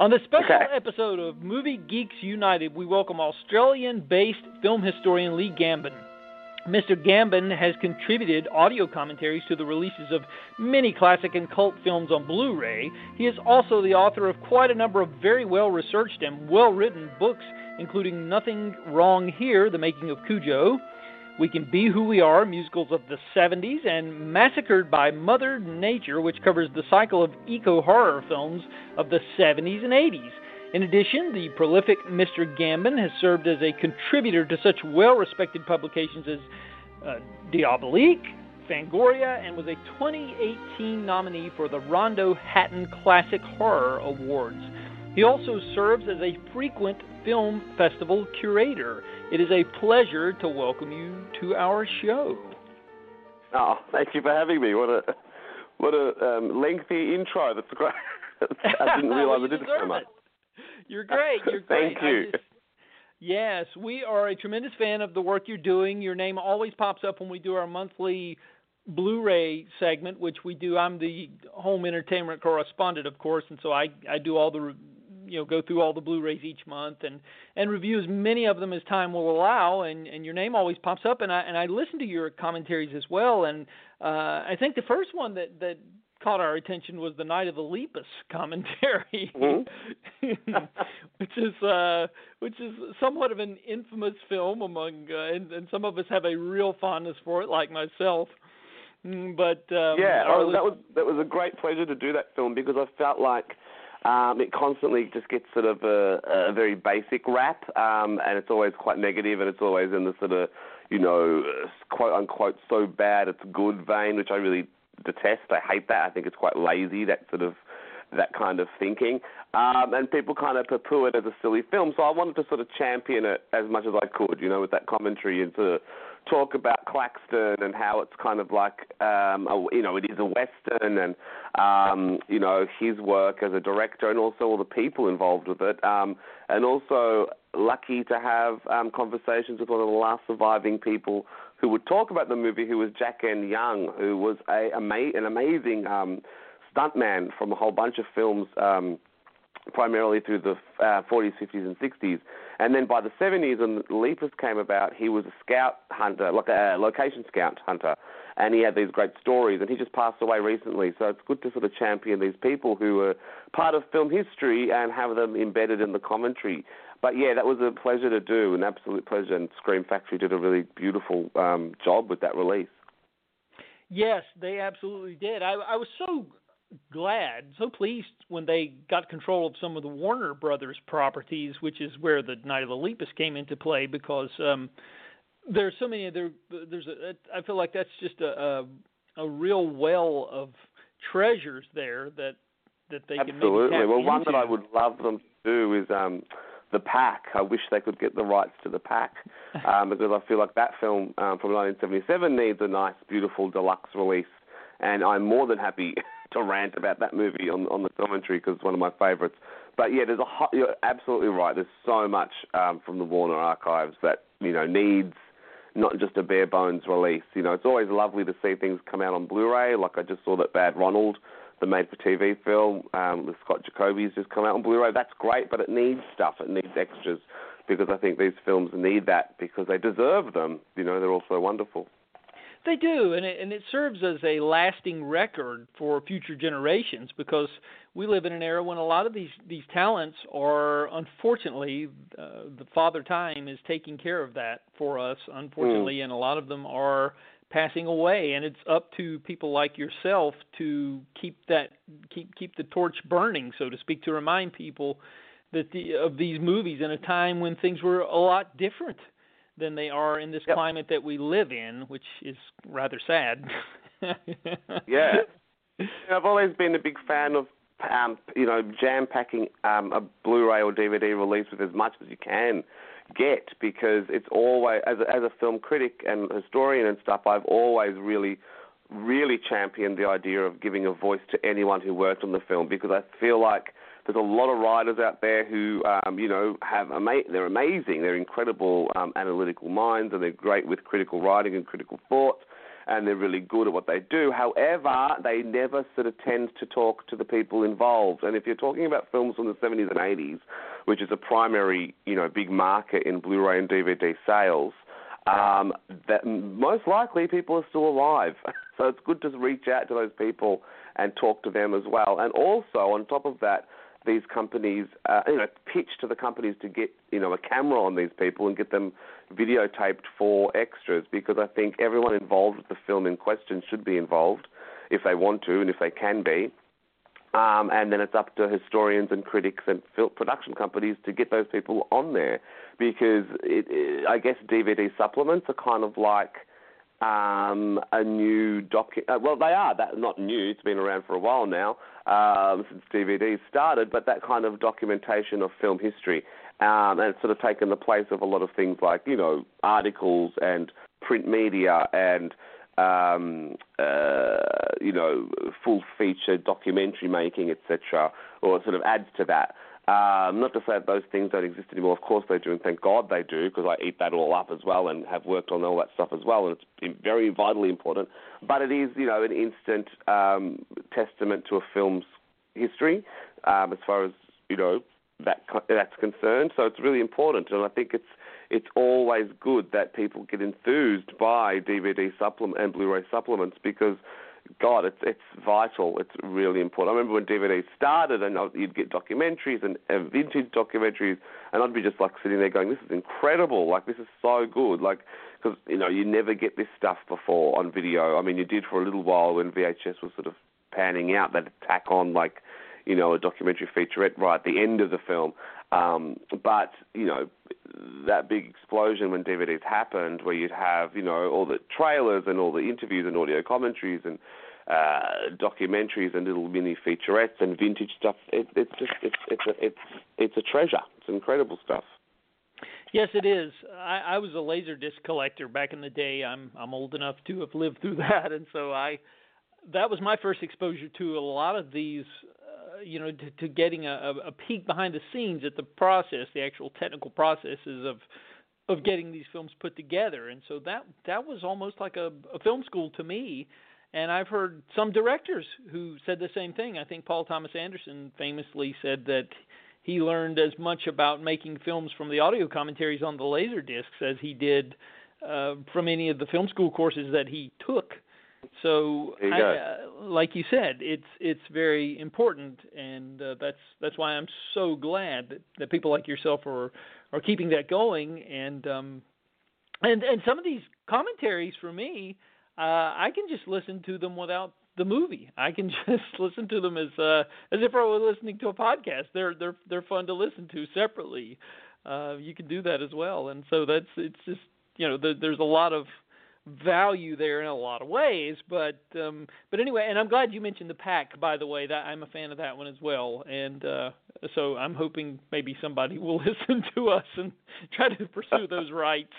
On this special Okay. episode of Movie Geeks United, we welcome Australian based film historian Lee Gambin. Mr. Gambin has contributed audio commentaries to the releases of many classic and cult films on Blu ray. He is also the author of quite a number of very well researched and well written books, including Nothing Wrong Here, The Making of Cujo, We Can Be Who We Are, musicals of the 70s, and Massacred by Mother Nature, which covers the cycle of eco horror films of the 70s and 80s. In addition, the prolific Mr. Gambin has served as a contributor to such well respected publications as uh, Diabolique, Fangoria, and was a 2018 nominee for the Rondo Hatton Classic Horror Awards. He also serves as a frequent film festival curator. It is a pleasure to welcome you to our show. Oh, thank you for having me. What a what a um, lengthy intro. That's great. I didn't realize you I did it so much. You're great. You're great. Thank you. just- yes, we are a tremendous fan of the work you're doing. Your name always pops up when we do our monthly Blu-ray segment, which we do. I'm the home entertainment correspondent, of course, and so I I do all the you know go through all the Blu-rays each month and and review as many of them as time will allow. And and your name always pops up, and I and I listen to your commentaries as well. And uh, I think the first one that that caught our attention was the Night of the Lepus commentary, which is uh, which is somewhat of an infamous film among, uh, and, and some of us have a real fondness for it, like myself. Mm, But um, yeah, oh, that was that was a great pleasure to do that film because I felt like um, it constantly just gets sort of a, a very basic rap, um, and it's always quite negative, and it's always in the sort of you know quote unquote so bad it's good vein, which I really detest. I hate that. I think it's quite lazy. That sort of that kind of thinking, um, and people kind of poo-poo it as a silly film. So I wanted to sort of champion it as much as I could, you know, with that commentary and to talk about Claxton and how it's kind of like, um, a, you know, it is a western and, um, you know, his work as a director and also all the people involved with it, um, and also lucky to have um, conversations with one of the last surviving people who would talk about the movie, who was Jack N. Young, who was a, an amazing um, stuntman from a whole bunch of films, um, primarily through the uh, 40s, 50s, and 60s. And then by the 70s, when the Lepus came about, he was a scout hunter, like a location scout hunter, and he had these great stories. And he just passed away recently, so it's good to sort of champion these people who are part of film history and have them embedded in the commentary. But yeah, that was a pleasure to do, an absolute pleasure. And Scream Factory did a really beautiful um, job with that release. Yes, they absolutely did. I, I was so glad, so pleased when they got control of some of the Warner Brothers properties, which is where the Night of the Lepus came into play, because um, there's so many. There, there's a. I feel like that's just a a, a real well of treasures there that that they can maybe Absolutely. Well, one into. that I would love them to do is um, the Pack. I wish they could get the rights to the Pack um, because I feel like that film um, from 1977 needs a nice, beautiful deluxe release, and I'm more than happy to rant about that movie on on the commentary because it's one of my favourites. But yeah, there's a you're absolutely right. There's so much um, from the Warner archives that you know needs not just a bare bones release. You know, it's always lovely to see things come out on Blu-ray. Like I just saw that Bad Ronald, the made-for-TV film um, with Scott Jacoby's just come out on Blu-ray. That's great, but it needs stuff. It needs extras because I think these films need that because they deserve them. You know, they're all so wonderful. They do, and it, and it serves as a lasting record for future generations because we live in an era when a lot of these these talents are unfortunately uh, the father time is taking care of that for us unfortunately and a lot of them are passing away and it's up to people like yourself to keep that keep keep the torch burning so to speak to remind people that the of these movies in a time when things were a lot different than they are in this Yep. climate that we live in, which is rather sad. Yeah. I've always been a big fan of, um, you know, jam packing um, a Blu-ray or DVD release with as much as you can get because it's always, as a, as a film critic and historian and stuff, I've always really, really championed the idea of giving a voice to anyone who worked on the film because I feel like there's a lot of writers out there who, um, you know, have ama- they're amazing. They're incredible um, analytical minds and they're great with critical writing and critical thought and they're really good at what they do. However, they never sort of tend to talk to the people involved. And if you're talking about films from the 70s and 80s, which is a primary, you know, big market in Blu-ray and DVD sales, um, that most likely people are still alive. So it's good to reach out to those people and talk to them as well. And also, on top of that, these companies, uh, you know, pitch to the companies to get, you know, a camera on these people and get them videotaped for extras because I think everyone involved with the film in question should be involved if they want to and if they can be. Um, and then it's up to historians and critics and film production companies to get those people on there because it, it, I guess DVD supplements are kind of like um, a new doc. Uh, well, they are that not new. It's been around for a while now um, since DVDs started, but that kind of documentation of film history, um, and it's sort of taken the place of a lot of things like you know articles and print media and um, uh, you know full feature documentary making, etc., or sort of adds to that. Um, not to say that those things don't exist anymore. Of course they do, and thank God they do, because I eat that all up as well and have worked on all that stuff as well, and it's very vitally important. But it is, you know, an instant um, testament to a film's history um, as far as you know that that's concerned. So it's really important, and I think it's it's always good that people get enthused by DVD supplement and Blu-ray supplements because God, it's it's vital. It's really important. I remember when DVDs started, and you'd get documentaries and, and vintage documentaries, and I'd be just like sitting there going, "This is incredible! Like this is so good!" Like because you know you never get this stuff before on video. I mean, you did for a little while when VHS was sort of panning out. They'd tack on like you know a documentary featurette right at the end of the film. Um, but you know that big explosion when DVDs happened, where you'd have you know all the trailers and all the interviews and audio commentaries and uh, documentaries and little mini featurettes and vintage stuff. It, it's just it's it's a it's it's a treasure. It's incredible stuff. Yes, it is. I, I was a laser disc collector back in the day. I'm I'm old enough to have lived through that, and so I that was my first exposure to a lot of these you know, to, to getting a, a peek behind the scenes at the process, the actual technical processes of of getting these films put together. And so that that was almost like a, a film school to me. And I've heard some directors who said the same thing. I think Paul Thomas Anderson famously said that he learned as much about making films from the audio commentaries on the laser discs as he did uh, from any of the film school courses that he took. So, I, uh, like you said, it's it's very important, and uh, that's that's why I'm so glad that, that people like yourself are are keeping that going. And um, and and some of these commentaries for me, uh, I can just listen to them without the movie. I can just listen to them as uh, as if I were listening to a podcast. They're they're they're fun to listen to separately. Uh, you can do that as well, and so that's it's just you know the, there's a lot of value there in a lot of ways. But um, but anyway, and I'm glad you mentioned the pack. By the way, that I'm a fan of that one as well. And uh, so I'm hoping maybe somebody will listen to us and try to pursue those rights.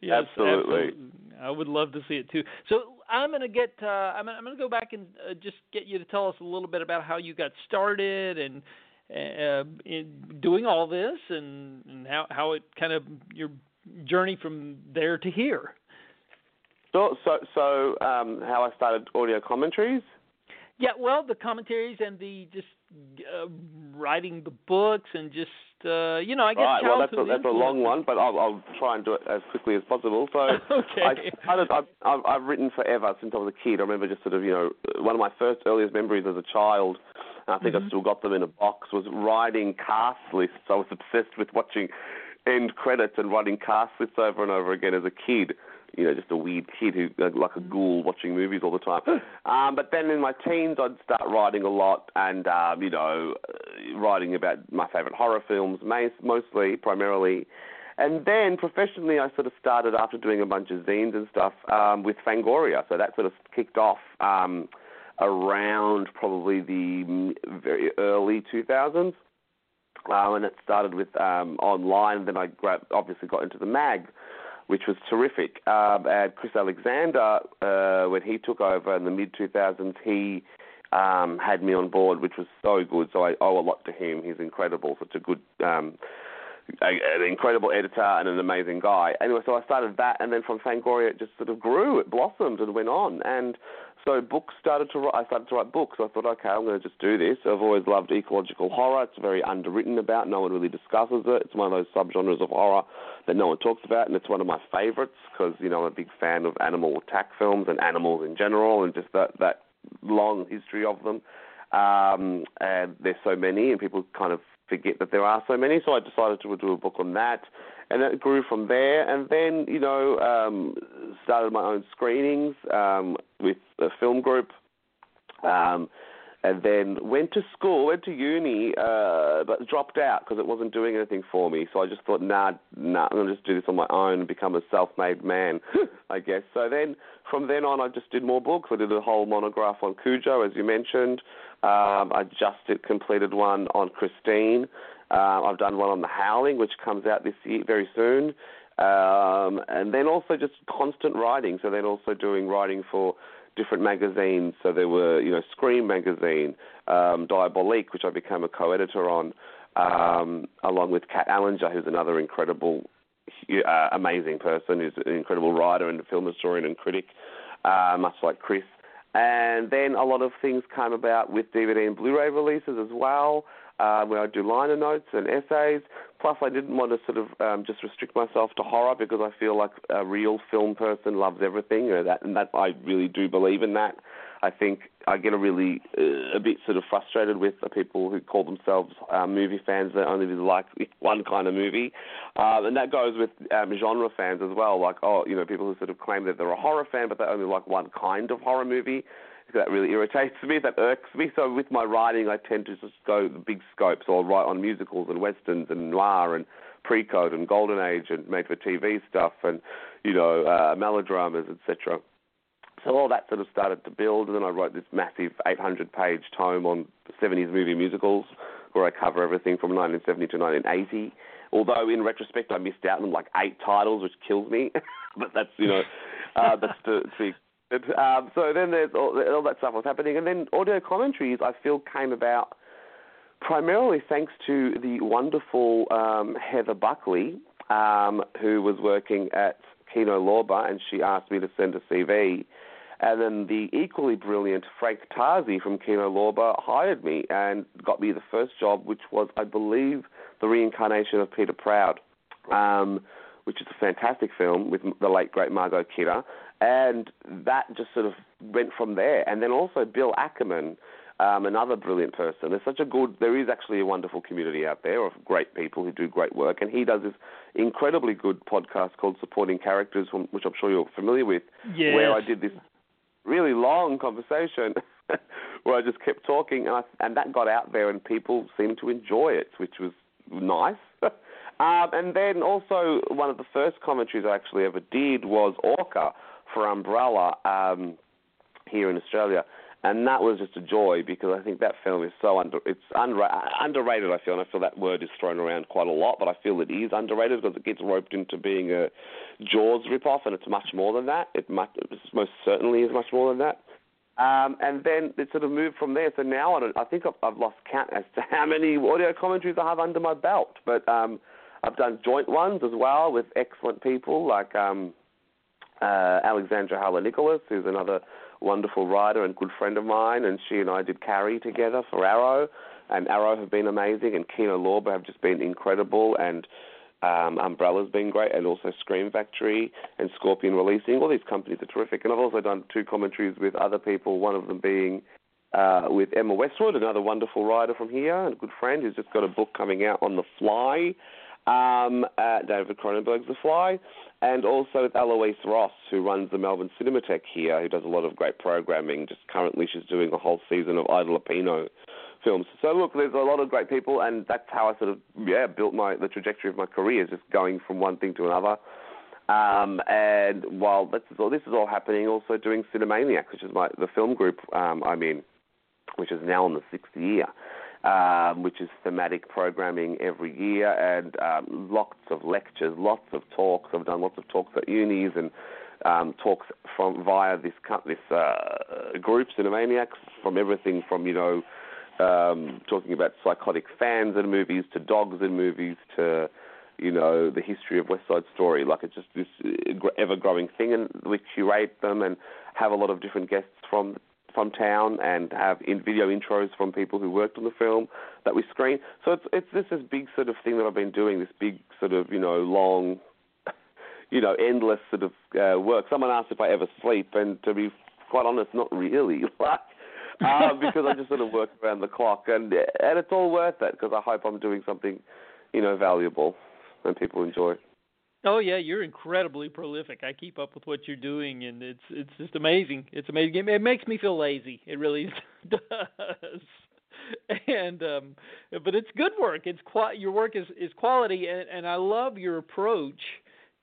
yes, absolutely. absolutely. I would love to see it too. So I'm gonna get uh, I'm I'm gonna go back and uh, just get you to tell us a little bit about how you got started and uh, in doing all this and, and how how it kind of your journey from there to here. So, so, so um, how I started audio commentaries? Yeah, well, the commentaries and the just uh, writing the books and just uh, you know, I guess. Right. Well, that's a, that's a long one, but I'll, I'll try and do it as quickly as possible. So, okay. I started. I've, I've, I've written forever since I was a kid. I remember just sort of, you know, one of my first earliest memories as a child. I think mm-hmm. I still got them in a box. Was writing cast lists. I was obsessed with watching end credits and writing cast lists over and over again as a kid you know, just a weird kid who like a ghoul watching movies all the time. Um, but then in my teens, I'd start writing a lot, and um, you know, uh, writing about my favorite horror films, mostly, primarily. And then professionally, I sort of started after doing a bunch of zines and stuff um, with Fangoria. So that sort of kicked off um, around probably the very early 2000s. Uh, and it started with um, online. Then I grabbed, obviously got into the mag which was terrific. Um, and Chris Alexander, uh, when he took over in the mid 2000s, he um, had me on board, which was so good. So I owe a lot to him. He's incredible. Such a good, um, a, an incredible editor and an amazing guy. Anyway, so I started that, and then from Fangoria it just sort of grew, it blossomed and went on, and so books started to write. I started to write books. I thought, okay, I'm going to just do this. I've always loved ecological horror. It's very underwritten about. No one really discusses it. It's one of those subgenres of horror that no one talks about, and it's one of my favourites because you know I'm a big fan of animal attack films and animals in general, and just that that long history of them. Um, and there's so many, and people kind of forget that there are so many. So I decided to do a book on that, and it grew from there. And then you know um, started my own screenings um, with a film group. Um, and then went to school, went to uni, uh, but dropped out because it wasn't doing anything for me. So I just thought, nah, nah, I'm gonna just do this on my own and become a self-made man, I guess. So then, from then on, I just did more books. I did a whole monograph on Cujo, as you mentioned. Um, I just completed one on Christine. Uh, I've done one on The Howling, which comes out this year very soon. Um, and then also just constant writing. So then also doing writing for different magazines. So there were, you know, Scream magazine, um, Diabolique, which I became a co-editor on, um, along with Kat Ellinger, who's another incredible, uh, amazing person, who's an incredible writer and film historian and critic, uh, much like Chris. And then a lot of things came about with DVD and Blu-ray releases as well, uh, where I do liner notes and essays. Plus, I didn't want to sort of um, just restrict myself to horror because I feel like a real film person loves everything, know, that, and that I really do believe in that. I think I get a really uh, a bit sort of frustrated with the people who call themselves um, movie fans that only like one kind of movie, uh, and that goes with um, genre fans as well. Like oh, you know, people who sort of claim that they're a horror fan but they only like one kind of horror movie. That really irritates me. That irks me. So with my writing, I tend to just go the big scopes. So I'll write on musicals and westerns and noir and pre-code and golden age and made-for-TV stuff and you know uh, melodramas, etc. So all that sort of started to build, and then I wrote this massive 800-page tome on 70s movie musicals, where I cover everything from 1970 to 1980. Although in retrospect, I missed out on like eight titles, which kills me. but that's you know, uh, that's to, to um, so then there's all, all that stuff was happening, and then audio commentaries I feel came about primarily thanks to the wonderful um, Heather Buckley, um, who was working at Kino Lorber, and she asked me to send a CV and then the equally brilliant Frank Tarzi from Kino Lorber hired me and got me the first job, which was, I believe, the reincarnation of Peter Proud, um, which is a fantastic film with the late great Margot Kidder. And that just sort of went from there. And then also Bill Ackerman, um, another brilliant person. There's such a good, there is actually a wonderful community out there of great people who do great work, and he does this incredibly good podcast called Supporting Characters, which I'm sure you're familiar with, yes. where I did this really long conversation where I just kept talking, and, I, and that got out there, and people seemed to enjoy it, which was nice. um, and then also one of the first commentaries I actually ever did was Orca for Umbrella um, here in Australia and that was just a joy because I think that film is so under it's under, underrated. I feel, and I feel that word is thrown around quite a lot, but I feel it is underrated because it gets roped into being a Jaws ripoff, and it's much more than that. It much, most certainly is much more than that. Um, and then it sort of moved from there. So now I, I think I've, I've lost count as to how many audio commentaries I have under my belt. But um, I've done joint ones as well with excellent people like um, uh, Alexandra Heller Nicholas, who's another wonderful writer and good friend of mine, and she and I did Carrie together for Arrow, and Arrow have been amazing, and Kino Lorber have just been incredible, and um, Umbrella's been great, and also Scream Factory and Scorpion Releasing. All these companies are terrific, and I've also done two commentaries with other people. One of them being uh, with Emma Westwood, another wonderful writer from here and a good friend who's just got a book coming out on The Fly um, David Cronenberg's The Fly, and also with Eloise Ross, who runs the Melbourne Cinematheque here, who does a lot of great programming. Just currently, she's doing a whole season of Ida Lupino films. So look, there's a lot of great people, and that's how I sort of yeah built my the trajectory of my career, just going from one thing to another. Um, and while this is all this is all happening, also doing Cinemaniacs, which is my the film group um, I'm in, which is now in the sixth year um, which is thematic programming every year, and um, lots of lectures, lots of talks. I've done lots of talks at unis and um, talks from via this this uh, group, Cinemaniacs, from everything from you know um, talking about psychotic fans in movies to dogs in movies to you know, the history of West Side Story. Like it's just this ever growing thing, and we curate them and have a lot of different guests from from town and have in video intros from people who worked on the film that we screen. So it's it's this this big sort of thing that I've been doing. This big sort of you know long, you know, endless sort of uh, work. Someone asked if I ever sleep, and to be quite honest, not really. Like uh, because I just sort of work around the clock, and and it's all worth it because I hope I'm doing something, you know, valuable and people enjoy. Oh yeah, you're incredibly prolific. I keep up with what you're doing, and it's it's just amazing. It's amazing. It makes me feel lazy. It really does. And um, but it's good work. It's qual- your work is is quality, and, and I love your approach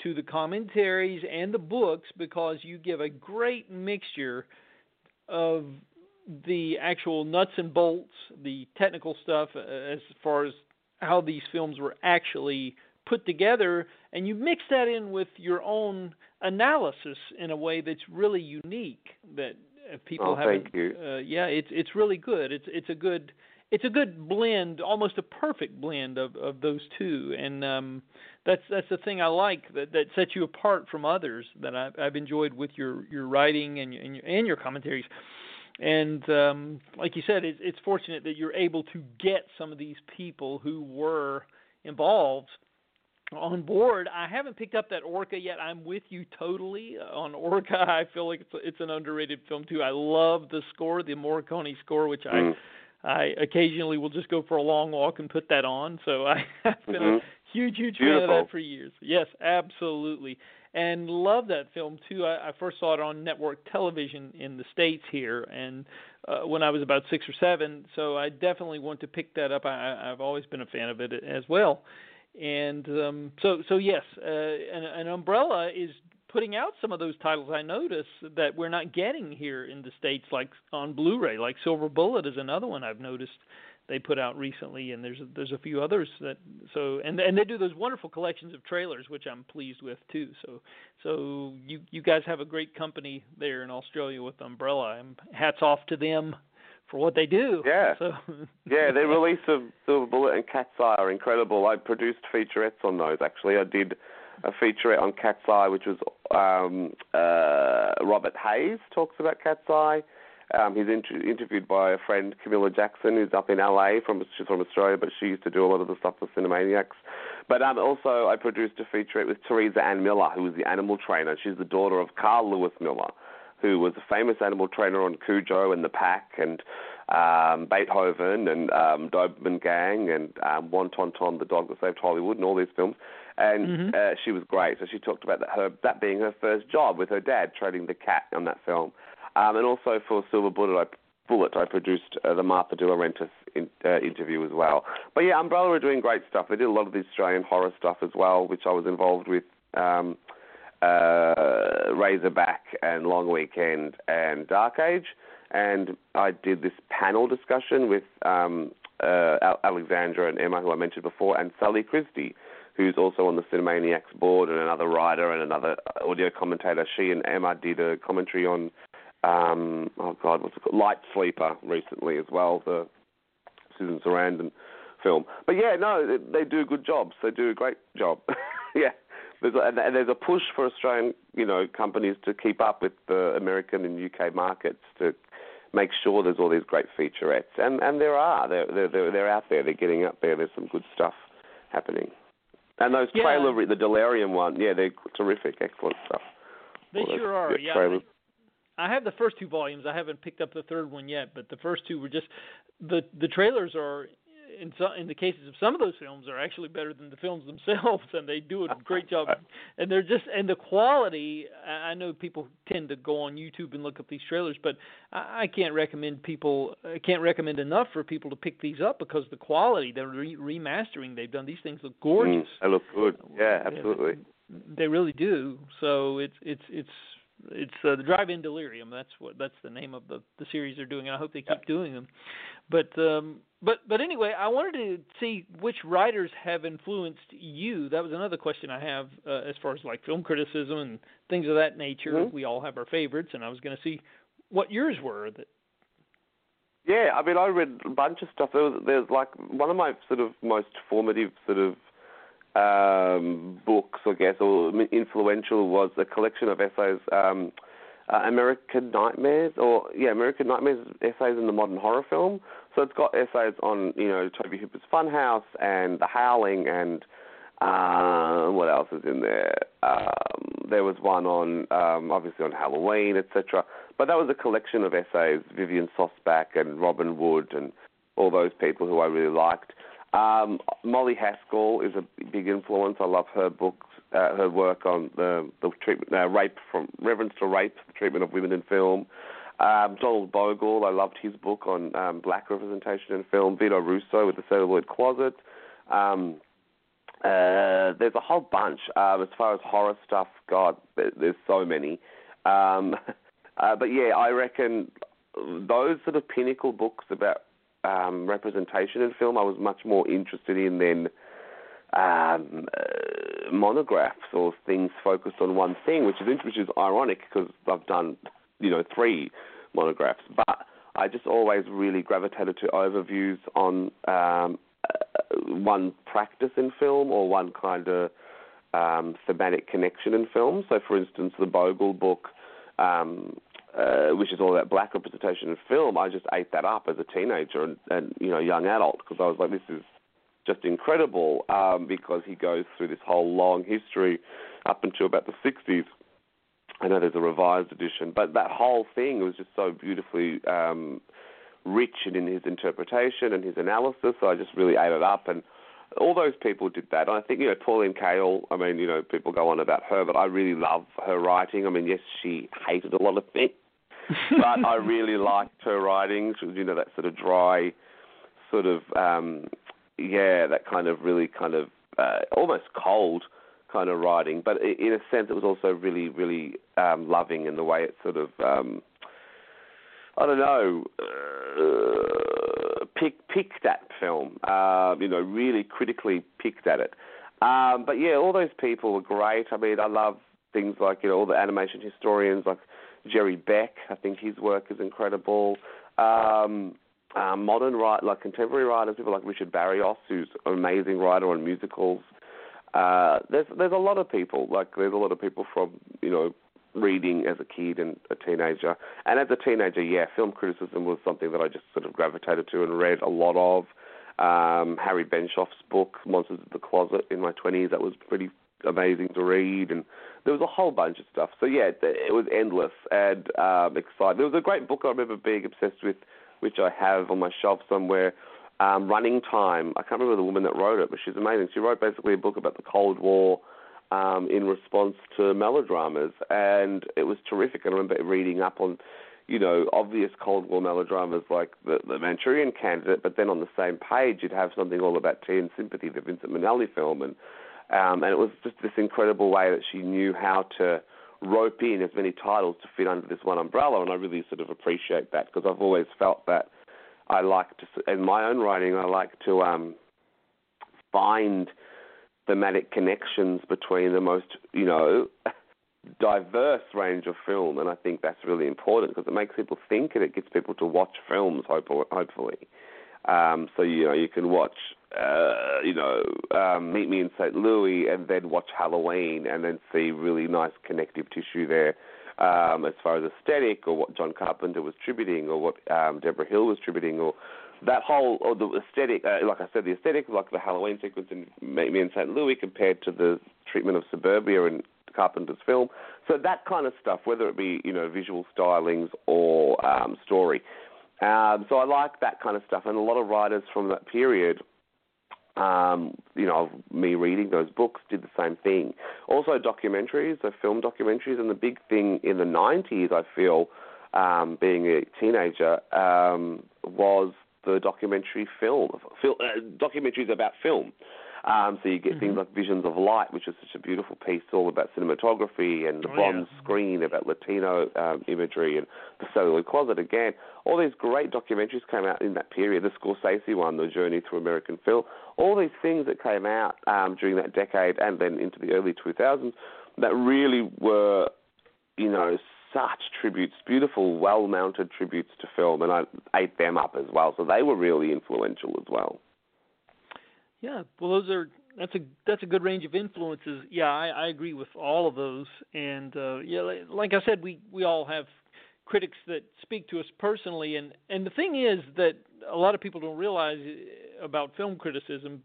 to the commentaries and the books because you give a great mixture of the actual nuts and bolts, the technical stuff uh, as far as how these films were actually put together, and you mix that in with your own analysis in a way that's really unique. That people oh, haven't. Thank you. Uh, yeah, it's it's really good. It's it's a good it's a good blend, almost a perfect blend of of those two, and um, that's that's the thing I like that that sets you apart from others that I've, I've enjoyed with your your writing and your, and your, and your commentaries. And um, like you said, it's, it's fortunate that you're able to get some of these people who were involved on board. I haven't picked up that Orca yet. I'm with you totally on Orca. I feel like it's it's an underrated film too. I love the score, the Morricone score, which mm. I I occasionally will just go for a long walk and put that on. So I, have been mm-hmm. a huge huge Beautiful. fan of that for years. Yes, absolutely and love that film too. I, I first saw it on network television in the states here, and uh, when I was about six or seven. So I definitely want to pick that up. I, I've always been a fan of it as well, and um, so so yes, uh, an, an Umbrella is putting out some of those titles I notice that we're not getting here in the states, like on Blu-ray. Like Silver Bullet is another one I've noticed they put out recently, and there's there's a few others that so and and they do those wonderful collections of trailers, which I'm pleased with too. So so you you guys have a great company there in Australia with Umbrella. And hats off to them for what they do. Yeah. So yeah, their release of Silver Bullet and Cat's Eye are incredible. I produced featurettes on those. Actually, I did a featurette on Cat's Eye, which was um, uh, Robert Hays talks about Cat's Eye. Um, he's inter- interviewed by a friend, Camilla Jackson, who's up in LA. From she's from Australia, but she used to do a lot of the stuff for Cinemaniacs. But um, also, I produced a featurette with Teresa Ann Miller, who was the animal trainer. She's the daughter of Karl Lewis Miller, who was a famous animal trainer on Cujo and The Pack and um, Beethoven and um, Doberman Gang and um, Won Ton Ton, the dog that saved Hollywood, and all these films. And mm-hmm. uh, she was great. So she talked about that, her that being her first job with her dad, trading the cat on that film. Um, and also for Silver Bullet, I, Bullet, I produced uh, the Martha De Laurentiis in, uh, interview as well. But yeah, Umbrella are doing great stuff. They did a lot of the Australian horror stuff as well, which I was involved with. Um, uh, Razorback and Long Weekend and Dark Age, and I did this panel discussion with um, uh, Alexandra and Emma, who I mentioned before, and Sally Christie, who's also on the Cinemaniacs board and another writer and another audio commentator. She and Emma did a commentary on um, oh God, what's it called? Light Sleeper recently as well, the Susan Sarandon film. But yeah, no, they, they do good jobs. They do a great job. yeah. There's a, and there's a push for Australian, you know, companies to keep up with the American and UK markets to make sure there's all these great featurettes, and and there are. They're they're they're out there. They're getting up there. There's some good stuff happening. And those yeah. trailer, the Delirium one, yeah, they're terrific, excellent stuff. They all sure are. Yeah. I have the first two volumes. I haven't picked up the third one yet, but the first two were just the the trailers are in some in the cases of some of those films are actually better than the films themselves, and they do a great job. And they're just and the quality. I know people tend to go on YouTube and look up these trailers, but I, can't recommend people. I can't recommend enough for people to pick these up because the quality. They're re- remastering. They've done these things look gorgeous. Mm, they look good. Yeah, absolutely. They, they really do. So it's it's it's it's uh, the Drive-In Delirium. That's what that's the name of the the series they're doing, and I hope they keep yeah. doing them. But um, but but anyway, I wanted to see which writers have influenced you. That was another question I have uh, as far as like film criticism and things of that nature. Mm-hmm. We all have our favorites, and I was going to see what yours were. That yeah, I mean, I read a bunch of stuff. There was, there's like one of my sort of most formative sort of um, books, I guess, or influential was a collection of essays, um, uh, American Nightmares, or yeah, American Nightmares essays in the modern horror film. So it's got essays on you know Tobe Hooper's Funhouse and The Howling and uh, what else is in there? Um, there was one on um, obviously on Halloween, etc. But that was a collection of essays, Vivian Sobchack and Robin Wood and all those people who I really liked. Um, Molly Haskell is a big influence. I love her books, uh, her work on the, the treatment, uh, rape from reverence to rape, the treatment of women in film. Um, Donald Bogle, I loved his book on um, black representation in film. Vito Russo with the Celluloid Closet. Um, uh, there's a whole bunch. Um, as far as horror stuff, God, there's so many. Um, uh, but yeah, I reckon those sort of pinnacle books about um, representation in film, I was much more interested in than um, uh, monographs or things focused on one thing, which is which is ironic because I've done you know three monographs, but I just always really gravitated to overviews on um, uh, one practice in film or one kind of um, thematic connection in film. So, for instance, the Bogle book um, uh, which is all about black representation in film, I just ate that up as a teenager and, and you know young adult because I was like, this is just incredible um, because he goes through this whole long history up until about the 60s. I know there's a revised edition, but that whole thing was just so beautifully um, rich in his interpretation and his analysis. So I just really ate it up, and all those people did that. And I think you know Pauline Kael. I mean, you know, people go on about her, but I really love her writing. I mean, yes, she hated a lot of things, but I really liked her writing. She was, you know, that sort of dry, sort of, um, yeah, that kind of really kind of uh, almost cold kind of writing. But in a sense, it was also really, really um, loving in the way it sort of, um, I don't know, uh, pick, picked at film. Uh, you know, really critically picked at it. Um, but yeah, all those people were great. I mean, I love things like you know all the animation historians like Jerry Beck. I think his work is incredible. Um, uh, modern write like contemporary writers, people like Richard Barrios, who's an amazing writer on musicals. Uh, there's there's a lot of people like there's a lot of people from you know reading as a kid and a teenager, and as a teenager, yeah, film criticism was something that I just sort of gravitated to and read a lot of. Um, Harry Benshoff's book Monsters of the Closet in my 20s that was pretty amazing to read, and there was a whole bunch of stuff. So yeah, it was endless and um, exciting. There was a great book I remember being obsessed with, which I have on my shelf somewhere. Um, Running Time. I can't remember the woman that wrote it, but she's amazing. She wrote basically a book about the Cold War um, in response to melodramas, and it was terrific. I remember reading up on, you know, obvious Cold War melodramas like the, the Manchurian Candidate, but then on the same page you'd have something all about Tea and Sympathy, the Vincente Minnelli film, and um, and it was just this incredible way that she knew how to rope in as many titles to fit under this one umbrella, and I really sort of appreciate that because I've always felt that I like to, in my own writing, I like to um, find thematic connections between the most, you know, diverse range of film, and I think that's really important because it makes people think and it gets people to watch films, hopefully. Um, so you know you can watch uh, you know um, Meet Me in St. Louis and then watch Halloween and then see really nice connective tissue there um, as far as aesthetic or what John Carpenter was tributing or what um, Debra Hill was tributing or that whole or the aesthetic, uh, like I said, the aesthetic, like the Halloween sequence in Meet Me in St. Louis compared to the treatment of suburbia in Carpenter's film. So that kind of stuff, whether it be you know visual stylings or um, story, um, so I like that kind of stuff, and a lot of writers from that period, um, you know, me reading those books did the same thing. Also documentaries, so film documentaries, and the big thing in the '90s, I feel, um, being a teenager, um, was the documentary film, film uh, documentaries about film. Um, so you get mm-hmm. things like Visions of Light, which is such a beautiful piece, all about cinematography, and the oh, bronze yeah. screen about Latino um, imagery, and the celluloid closet again. All these great documentaries came out in that period. The Scorsese one, The Journey Through American Film. All these things that came out um, during that decade and then into the early 2000s that really were, you know, such tributes, beautiful, well-mounted tributes to film, and I ate them up as well. So they were really influential as well. Yeah, well, those are that's a that's a good range of influences. Yeah, I, I agree with all of those. And uh, yeah, like I said, we we all have critics that speak to us personally. And and the thing is that a lot of people don't realize uh, about film criticism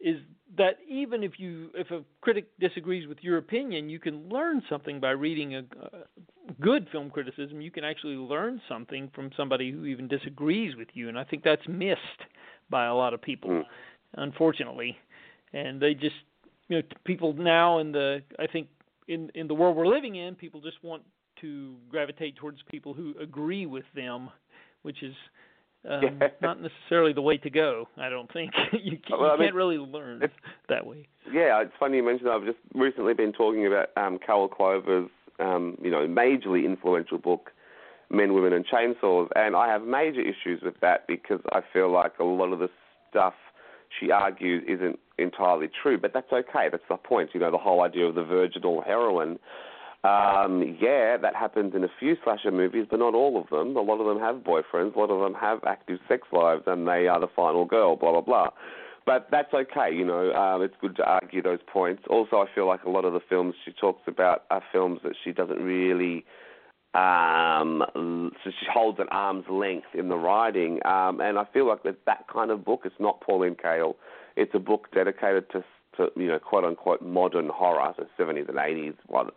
is that even if you if a critic disagrees with your opinion, you can learn something by reading a, a good film criticism. You can actually learn something from somebody who even disagrees with you, and I think that's missed by a lot of people, mm. Unfortunately. And they just you know people now in the I think in in the world we're living in, people just want to gravitate towards people who agree with them, which is um, yeah. not necessarily the way to go. I don't think you, can, well, you can't really learn that way. Yeah, it's funny you mentioned. That. I've just recently been talking about um, Carol Clover's, um, you know, majorly influential book, Men, Women, and Chainsaws, and I have major issues with that because I feel like a lot of the stuff she argues isn't entirely true, but that's okay. That's the point. You know, the whole idea of the virginal heroine um, yeah, that happens in a few slasher movies, but not all of them. A lot of them have boyfriends, a lot of them have active sex lives, and they are the final girl, blah, blah, blah. But that's okay, you know, um, it's good to argue those points. Also, I feel like a lot of the films she talks about are films that she doesn't really. Um, so she holds an arm's length in the writing, um, and I feel like that that kind of book. It's not Pauline Kael. It's a book dedicated to to you know quote unquote modern horror, so 70s and 80s, well,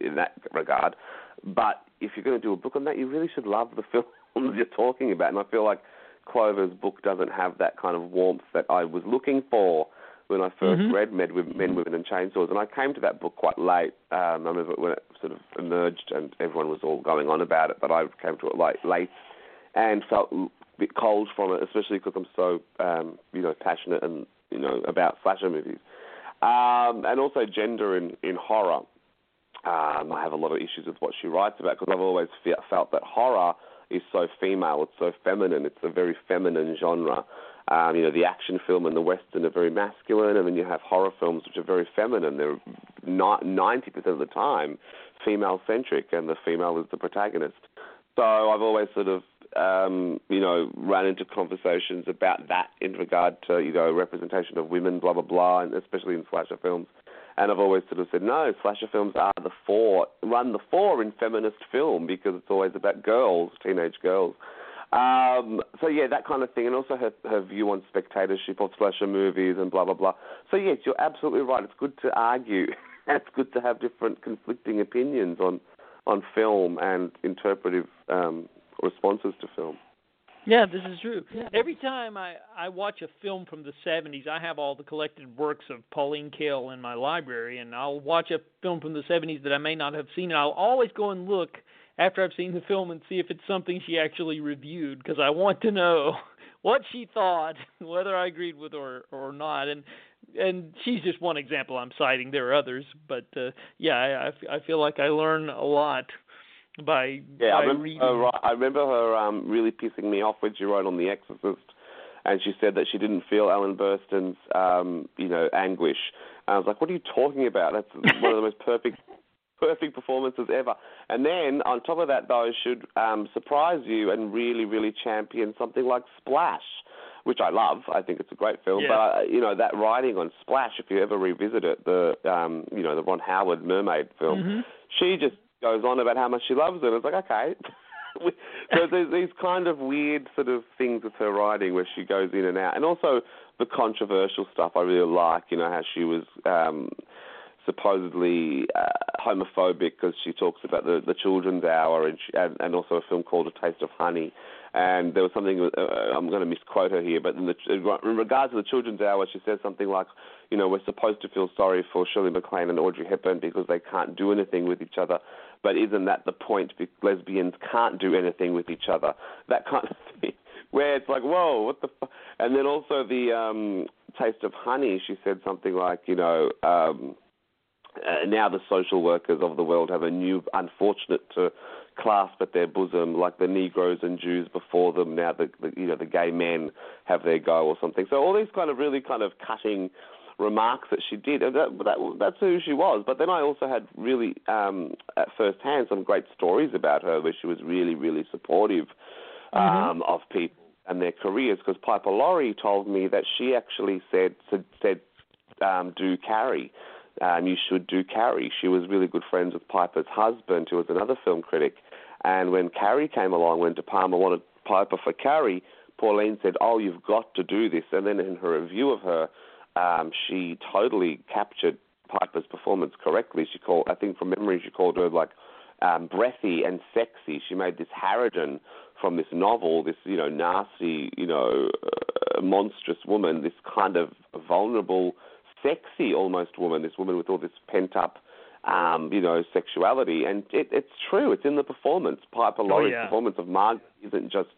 in that regard. But if you're going to do a book on that, you really should love the films you're talking about. And I feel like Clover's book doesn't have that kind of warmth that I was looking for when I 1st mm-hmm. read Men, Men, Women, and Chainsaws. And I came to that book quite late. Um, I remember when it sort of emerged and everyone was all going on about it, but I came to it late, late and felt a bit cold from it, especially because I'm so um, you know passionate and you know about slasher movies. Um, and also gender in, in horror. Um, I have a lot of issues with what she writes about because I've always fe- felt that horror is so female, it's so feminine, it's a very feminine genre. Um, you know, the action film and the western are very masculine, and then you have horror films which are very feminine. They're ninety percent of the time female centric, and the female is the protagonist. So I've always sort of um, you know, run into conversations about that in regard to, you know, representation of women, blah, blah, blah, and especially in slasher films. And I've always sort of said, no, slasher films are the four, run the four in feminist film because it's always about girls, teenage girls. Um, so yeah, that kind of thing, and also her, her view on spectatorship of slasher movies and blah blah blah. So yes, you're absolutely right. It's good to argue, it's good to have different conflicting opinions on on film and interpretive um, responses to film. Yeah, this is true. Yeah. Every time I I watch a film from the 70s, I have all the collected works of Pauline Kael in my library, and I'll watch a film from the 70s that I may not have seen, and I'll always go and look after I've seen the film and see if it's something she actually reviewed because I want to know what she thought, whether I agreed with her or not. And and she's just one example I'm citing. There are others, but uh, yeah, I, I feel like I learn a lot by yeah. By I remember reading. her, I remember her um, really pissing me off when she wrote on The Exorcist, and she said that she didn't feel Ellen Burstyn's um, you know anguish. And I was like, what are you talking about? That's one of the most perfect perfect performances ever. And then on top of that, though, should um, surprise you and really, really champion something like Splash, which I love. I think it's a great film. Yeah. But uh, you know that writing on Splash, if you ever revisit it, the um, you know the Ron Howard Mermaid film, mm-hmm. she just goes on about how much she loves it. It's like okay. so there's these kind of weird sort of things with her writing where she goes in and out, and also the controversial stuff I really like. You know how she was. Um, supposedly uh, homophobic because she talks about the, the children's hour and, she, and and also a film called A Taste of Honey. And there was something uh, I'm going to misquote her here, but in, the, in regards to the children's hour, she says something like, you know, we're supposed to feel sorry for Shirley MacLaine and Audrey Hepburn because they can't do anything with each other. But isn't that the point? Lesbians can't do anything with each other. That kind of thing, where it's like, whoa, what the? F-? And then also the um, Taste of Honey. She said something like, you know. Um, uh, now the social workers of the world have a new unfortunate to clasp at their bosom, like the Negroes and Jews before them. Now the, the you know the gay men have their go or something. So all these kind of really kind of cutting remarks that she did. That, that, that's who she was. But then I also had really um, at first hand some great stories about her, where she was really really supportive mm-hmm. um, of people and their careers. Because Piper Laurie told me that she actually said said, said um, do carry. Um, you should do Carrie. She was really good friends with Piper's husband, who was another film critic. And when Carrie came along, when De Palma wanted Piper for Carrie, Pauline said, "Oh, you've got to do this." And then in her review of her, um, she totally captured Piper's performance correctly. She called, I think from memory, she called her like um, breathy and sexy. She made this harridan from this novel, this you know nasty, you know, uh, monstrous woman, this kind of vulnerable, sexy almost woman, this woman with all this pent up. Um, you know, sexuality, and it, it's true. It's in the performance. Piper Laurie's oh, yeah. performance of Margaret isn't just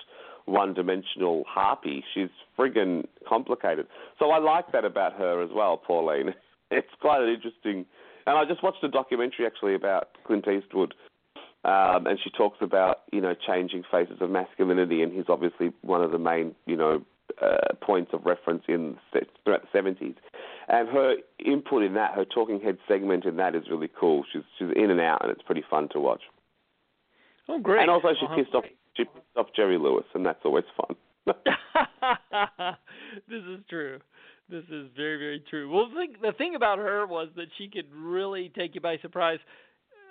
one-dimensional harpy. She's friggin' complicated. So I like that about her as well, Pauline. It's quite an interesting. And I just watched a documentary actually about Clint Eastwood, um, and she talks about you know changing faces of masculinity, and he's obviously one of the main you know uh, points of reference in throughout the seventies. And her input in that, her talking head segment in that is really cool. She's she's in and out, and it's pretty fun to watch. Oh, great! And also, she uh-huh. pissed off she pissed off Jerry Lewis, and that's always fun. this is true. This is very, very true. Well, the thing about her was that she could really take you by surprise.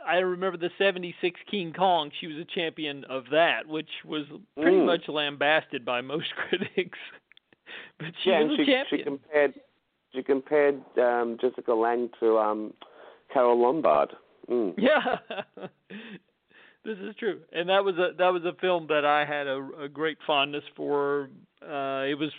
I remember the '76 King Kong. She was a champion of that, which was pretty Mm. much lambasted by most critics. but she yeah, was and a she, champion. she compared she compared um, Jessica Lange to um, Carole Lombard. Mm. Yeah, this is true, and that was a that was a film that I had a, a great fondness for. Uh, it was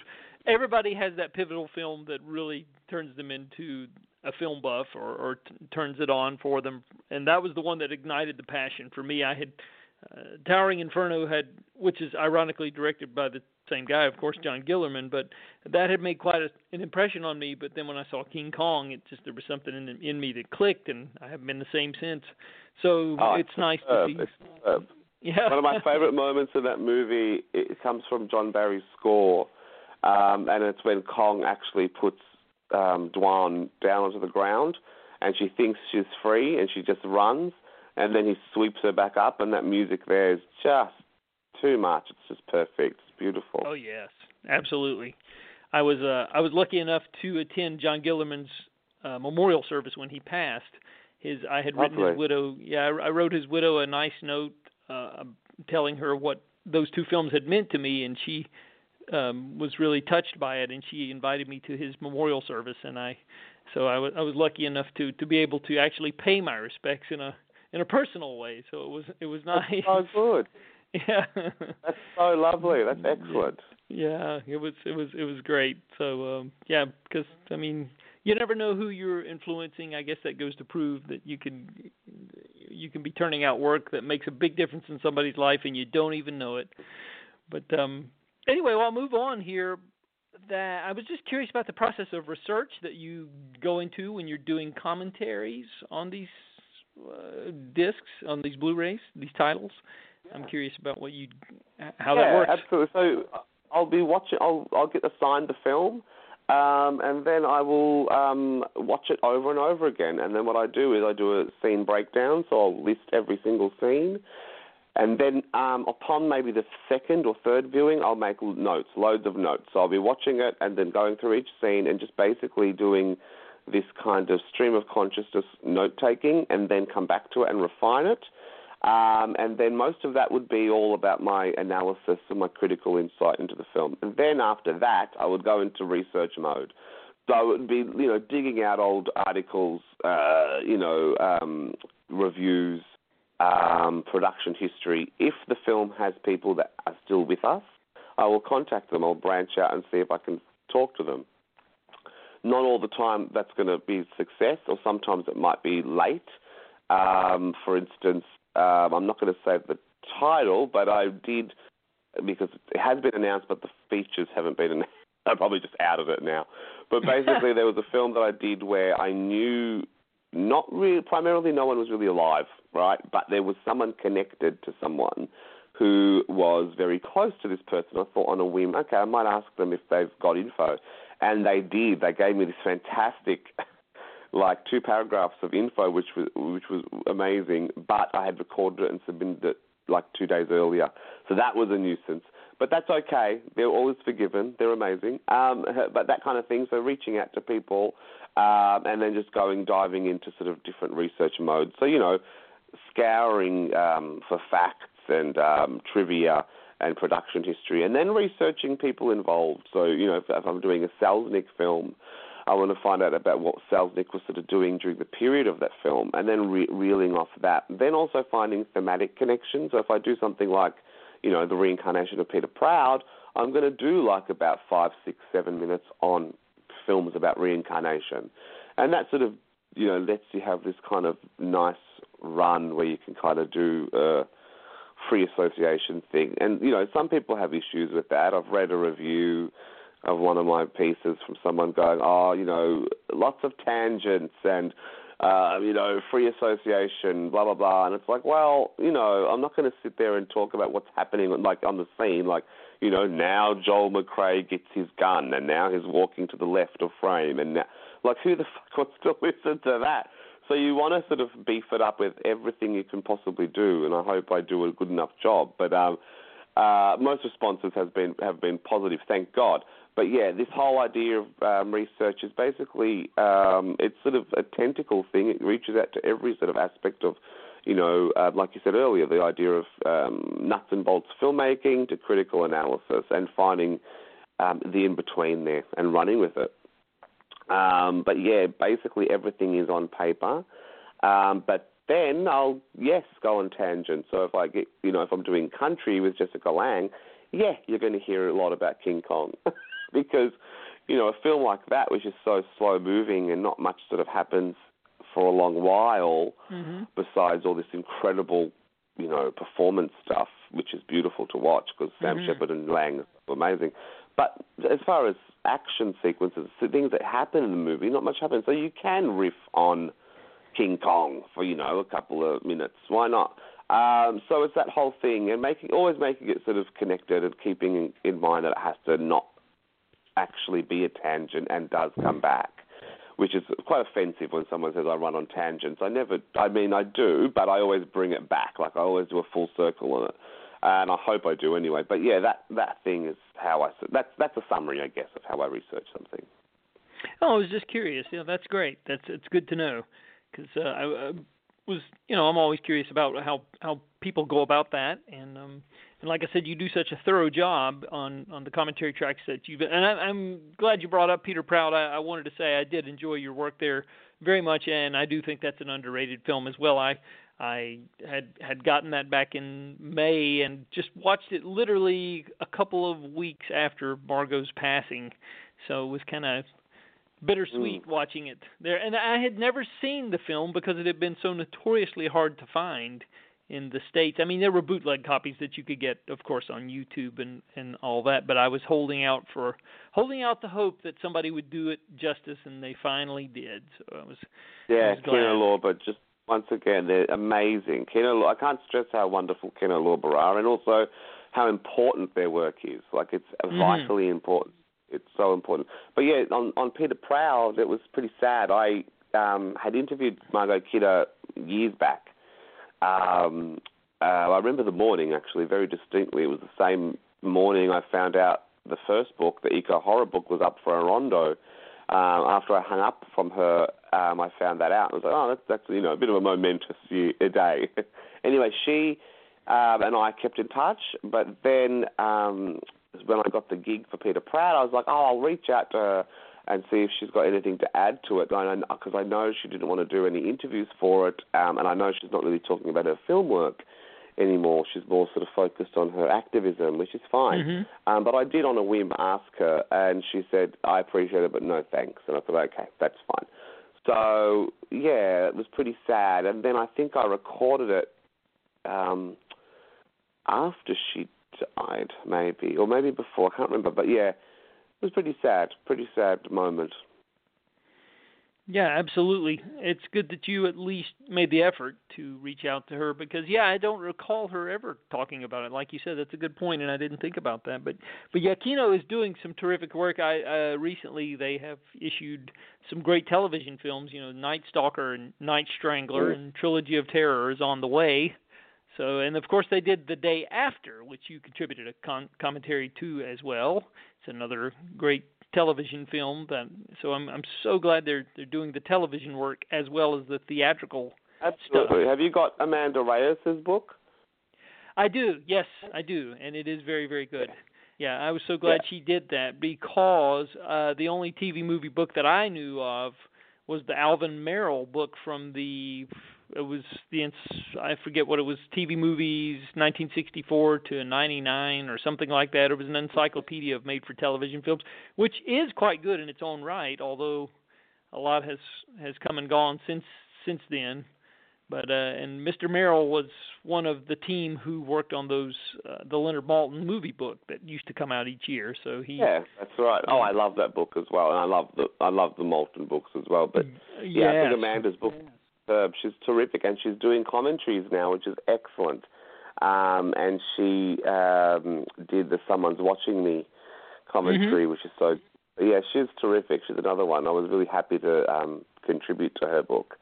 everybody has that pivotal film that really turns them into a film buff or, or t- turns it on for them, and that was the one that ignited the passion for me. I had uh, Towering Inferno had, which is ironically directed by the same guy, of course, John Guillermin, but that had made quite a, an impression on me. But then when I saw King Kong, it just there was something in in me that clicked, and I haven't been the same since. So Oh, it's nice superb. to see. It's superb. Yeah, One of my favorite moments in that movie it comes from John Barry's score, um, and it's when Kong actually puts um, Dwan down onto the ground, and she thinks she's free, and she just runs, and then he sweeps her back up, and that music there is just too much. It's just perfect. It's beautiful. Oh yes, absolutely. I was uh, I was lucky enough to attend John Guillermin's uh, memorial service when he passed. His I had written his widow. Yeah, I, I wrote his widow a nice note uh, telling her what those two films had meant to me, and she um, was really touched by it, and she invited me to his memorial service, and I so I was I was lucky enough to to be able to actually pay my respects in a in a personal way. So it was it was nice. That's so good. Yeah. That's so lovely. That's excellent. Yeah, it was it was it was great. So um yeah, because I mean, you never know who you're influencing. I guess that goes to prove that you can you can be turning out work that makes a big difference in somebody's life and you don't even know it. But um anyway, well, I'll move on here. That I was just curious about the process of research that you go into when you're doing commentaries on these uh, discs, on these Blu-rays, these titles. I'm curious about what you how yeah, that works. absolutely. So I'll be watching. I'll I'll get assigned the film, um, and then I will um, watch it over and over again. And then what I do is I do a scene breakdown. So I'll list every single scene, and then um, upon maybe the second or third viewing, I'll make notes, loads of notes. So I'll be watching it and then going through each scene and just basically doing this kind of stream of consciousness note taking, and then come back to it and refine it. Um, and then most of that would be all about my analysis and my critical insight into the film. And then after that, I would go into research mode. So it would be, you know, digging out old articles, uh, you know, um, reviews, um, production history. If the film has people that are still with us, I will contact them. I'll branch out and see if I can talk to them. Not all the time that's going to be success, or sometimes it might be late. Um, for instance, um, I'm not going to say the title, but I did because it has been announced, but the features haven't been announced. I'm probably just out of it now. But basically, there was a film that I did where I knew not really, primarily no one was really alive, right? But there was someone connected to someone who was very close to this person. I thought on a whim, okay, I might ask them if they've got info. And they did. They gave me this fantastic like two paragraphs of info, which was which was amazing. But I had recorded it and submitted it like two days earlier, so that was a nuisance. But that's okay. They're always forgiven. They're amazing. Um, but that kind of thing. So reaching out to people, um, and then just going diving into sort of different research modes. So you know, scouring um, for facts and um, trivia and production history, and then researching people involved. So you know, if, if I'm doing a Selznick film. I want to find out about what Selznick was sort of doing during the period of that film, and then re- reeling off that. Then also finding thematic connections. So if I do something like you know, the reincarnation of Peter Proud, I'm going to do like about five, six, seven minutes on films about reincarnation. And that sort of, you know, lets you have this kind of nice run where you can kind of do a free association thing. And, you know, some people have issues with that. I've read a review of one of my pieces from someone going, oh, you know, lots of tangents and uh, you know, free association, blah blah blah. And it's like, well, you know, I'm not going to sit there and talk about what's happening like on the scene, like, you know, now Joel McCrea gets his gun and now he's walking to the left of frame, and now, like, who the fuck wants to listen to that? So you want to sort of beef it up with everything you can possibly do, and I hope I do a good enough job. But um, uh, most responses has been have been positive, thank God but yeah, this whole idea of um, research is basically um, it's sort of a tentacle thing. It reaches out to every sort of aspect of, you know, uh, like you said earlier, the idea of um, nuts and bolts filmmaking to critical analysis and finding um, the in between there and running with it. Um, but yeah, basically everything is on paper. Um, but then I'll yes go on tangent. So if I get, you know, if I'm doing country with Jessica Lange, yeah, you're going to hear a lot about King Kong. because you know a film like that, which is so slow moving and not much sort of happens for a long while, mm-hmm. besides all this incredible you know performance stuff, which is beautiful to watch because Sam mm-hmm. Shepard and Lange are amazing. But as far as action sequences, things that happen in the movie, not much happens. So you can riff on King Kong for you know a couple of minutes. Why not? Um, so it's that whole thing, and making always making it sort of connected and keeping in, in mind that it has to not actually be a tangent and does come back, which is quite offensive when someone says I run on tangents. I never, I mean, I do, but I always bring it back. Like I always do a full circle on it, and I hope I do anyway. But yeah, that that thing is how I. That's that's a summary, I guess, of how I research something. Oh, I was just curious. Yeah, that's great. That's it's good to know because uh, I, I was, you know, I'm always curious about how how people go about that, and um, and like I said, you do such a thorough job on on the commentary tracks that you've. And I, am glad you brought up Peter Proud. I, I wanted to say I did enjoy your work there very much, and I do think that's an underrated film as well. I I had had gotten that back in May and just watched it literally a couple of weeks after Margot's passing, so it was kind of bittersweet mm. watching it there. And I had never seen the film because it had been so notoriously hard to find in the states. I mean, there were bootleg copies that you could get, of course, on YouTube and and all that. But I was holding out for holding out the hope that somebody would do it justice, and they finally did. So I was yeah, I was Kino Lorber. Just once again, they're amazing. Kino, I can't stress how wonderful Kino Lorber are, and also how important their work is. Like it's mm-hmm. vitally important. It's so important. But yeah, on on Peter Proud, it was pretty sad. I um, had interviewed Margot Kidder years back um, uh, I remember the morning actually very distinctly. It was the same morning I found out the first book, the eco horror book, was up for a rondo. Um, after I hung up from her, um, I found that out. I was like, oh, that's, that's you know a bit of a momentous a day. anyway, she um, and I kept in touch, but then um, when I got the gig for Peter Proud, I was like, oh, I'll reach out to her and see if she's got anything to add to it. Because I, I, know she didn't want to do any interviews for it, um, and I know she's not really talking about her film work anymore. She's more sort of focused on her activism, which is fine. Mm-hmm. Um, but I did on a whim ask her, and she said, I appreciate it, but no thanks. And I thought, okay, that's fine. So, yeah, it was pretty sad. And then I think I recorded it um, after she died, maybe, or maybe before. I can't remember. But yeah, it was pretty sad, pretty sad moment. Yeah, absolutely. It's good that you at least made the effort to reach out to her because yeah, I don't recall her ever talking about it. Like you said, that's a good point, and I didn't think about that. But but yeah, Kino is doing some terrific work. I uh, recently they have issued some great television films. You know, Night Stalker and Night Strangler, mm. and Trilogy of Terror is on the way. So, and of course, they did the day after, which you contributed a con- commentary to as well. It's another great television film. That, so I'm I'm so glad they're they're doing the television work as well as the theatrical Absolutely. stuff. Have you got Amanda Reyes's book? I do. Yes, I do, and it is very very good. Yeah, I was so glad Yeah. she did that because uh the only TV movie book that I knew of was the Alvin Marill book from the it was the ins- I forget what it was TV movies 1964 to 99 or something like that. It was an encyclopedia of made for television films, which is quite good in its own right, although a lot has has come and gone since since then. But uh and Mr. Marill was one of the team who worked on those uh, the Leonard Maltin movie book that used to come out each year. So he Yeah, that's right. Oh, I love that book as well, and I love the I love the Maltin books as well. But yeah, I think Amanda's book is superb. She's terrific, and she's doing commentaries now, which is excellent. Um, and she um, did the "Someone's Watching Me" commentary, which is so. Yeah, she's terrific. She's another one. I was really happy to um, contribute to her book.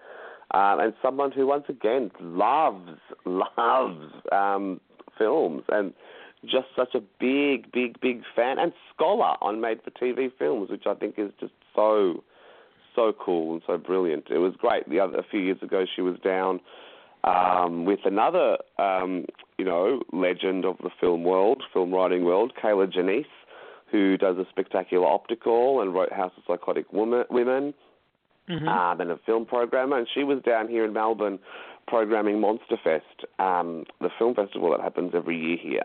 Um, and someone who, once again, loves loves um, films and just such a big, big, big fan and scholar on made-for-TV films, which I think is just so, so cool and so brilliant. It was great. The other a few years ago, she was down um, with another, um, you know, legend of the film world, film writing world, Kier-La Janisse, who does a spectacular optical and wrote House of Psychotic Woman, Women Mhm. um, and a film programmer, and she was down here in Melbourne programming Monster Fest, um, the film festival that happens every year here.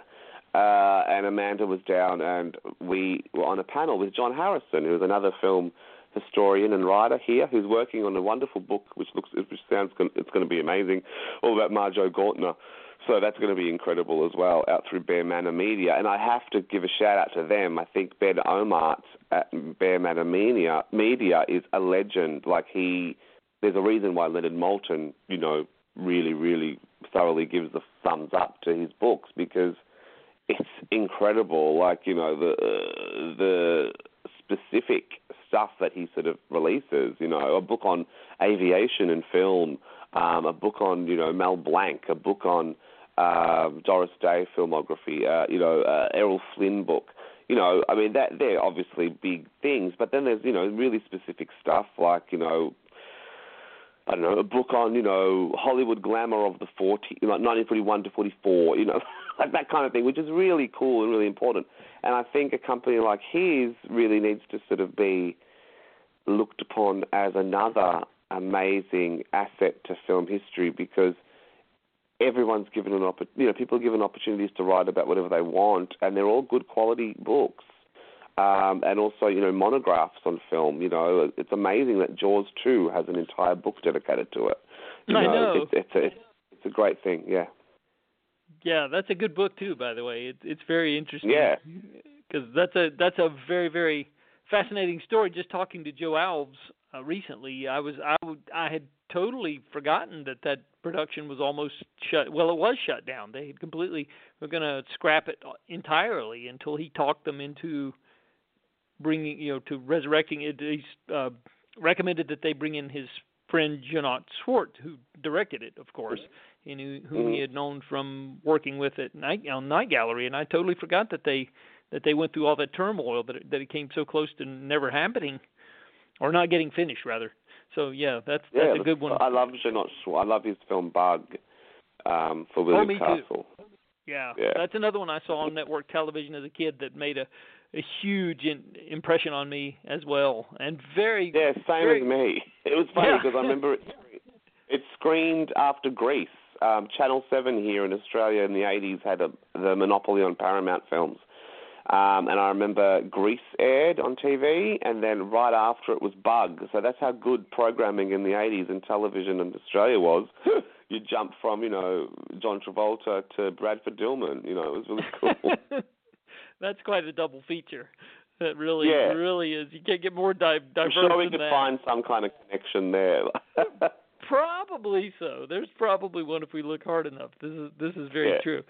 Uh, and Amanda was down, and we were on a panel with John Harrison, who is another film historian and writer here, who's working on a wonderful book, which looks, which sounds, it's going to be amazing, all about Marjoe Gortner. So that's going to be incredible as well, out through Bear Manor Media. And I have to give a shout out to them. I think Ben Ohmart at Bear Manor Media, Media is a legend. Like he, there's a reason why Leonard Maltin, you know, really, really thoroughly gives the thumbs up to his books because it's incredible. Like you know the uh, the specific stuff that he sort of releases. You know, a book on aviation and film, um, a book on you know Mel Blanc, a book on uh, Doris Day filmography. Uh, you know, uh, Errol Flynn book. You know, I mean that they're obviously big things, but then there's you know really specific stuff like you know I don't know, a book on, you know, Hollywood glamour of the 40, like 1941 to 44, you know, like that kind of thing, which is really cool and really important. And I think a company like his really needs to sort of be looked upon as another amazing asset to film history because everyone's given an opportunity, you know, people are given opportunities to write about whatever they want, and they're all good quality books um, and also you know monographs on film. You know, it's amazing that Jaws two has an entire book dedicated to it. You I know, know. It's, it's a it's a great thing. Yeah. Yeah, that's a good book too, by the way. It, it's very interesting. Yeah. because that's a that's a very very fascinating story. Just talking to Joe Alves uh, recently, I was I would I had totally forgotten that that production was almost shut. Well, it was shut down. They had completely were going to scrap it entirely until he talked them into bringing you know to resurrecting it. He's uh, recommended that they bring in his friend Jeannot Szwarc, who directed it, of course, and who, whom he Mhm. had known from working with at Night on Night Gallery. And I totally forgot that they that they went through all that turmoil that it, that it came so close to never happening, or not getting finished rather. So yeah, that's Yeah, that's a good one. I love Jeannot Szwarc. I love his film Bug um, for Oh, William too. Castle. Yeah, Yeah. that's another one I saw on network television as a kid that made a a huge in, impression on me as well, and very Yeah, same very, as me. It was funny Yeah. because I remember it. It screened after Grease. Um, Channel Seven here in Australia in the '80s had a, the monopoly on Paramount films, um, and I remember Grease aired on TV, and then right after it was Bug. So that's how good programming in the '80s in television in Australia was. you jump from you know John Travolta to Bradford Dillman. You know it was really cool. that's quite a double feature. That really Yeah. really is. You can't get more di- I'm sure we could that. find some kind of connection there. Probably so. There's probably one if we look hard enough. This is this is very Yeah. true.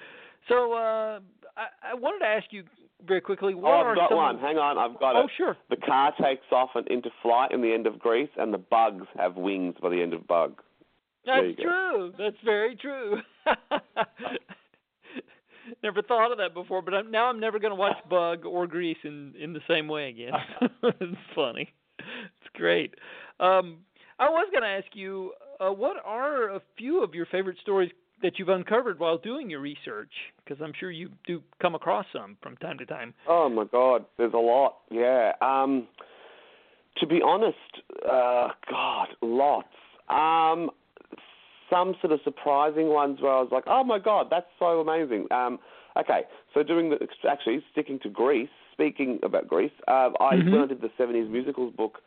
So uh, I, I wanted to ask you very quickly. What Oh, I've got some... one. Hang on, I've got Oh, it. sure. The car takes off and into flight in the end of Grease, and the bugs have wings by the end of Bug. That's true. That's very true. never thought of that before, but I'm, now I'm never going to watch Bug or Grease in in the same way again. it's funny. It's great. Um, I was going to ask you, uh, what are a few of your favorite stories that you've uncovered while doing your research? Because I'm sure you do come across some from time to time. Oh my God, there's a lot. Yeah. Um, to be honest, uh, God, lots. Um, some sort of surprising ones where I was like, oh my God, that's so amazing. Um, okay, so doing the actually sticking to Grease. Speaking about Grease, uh, I mm-hmm. when I did the '70s musicals book,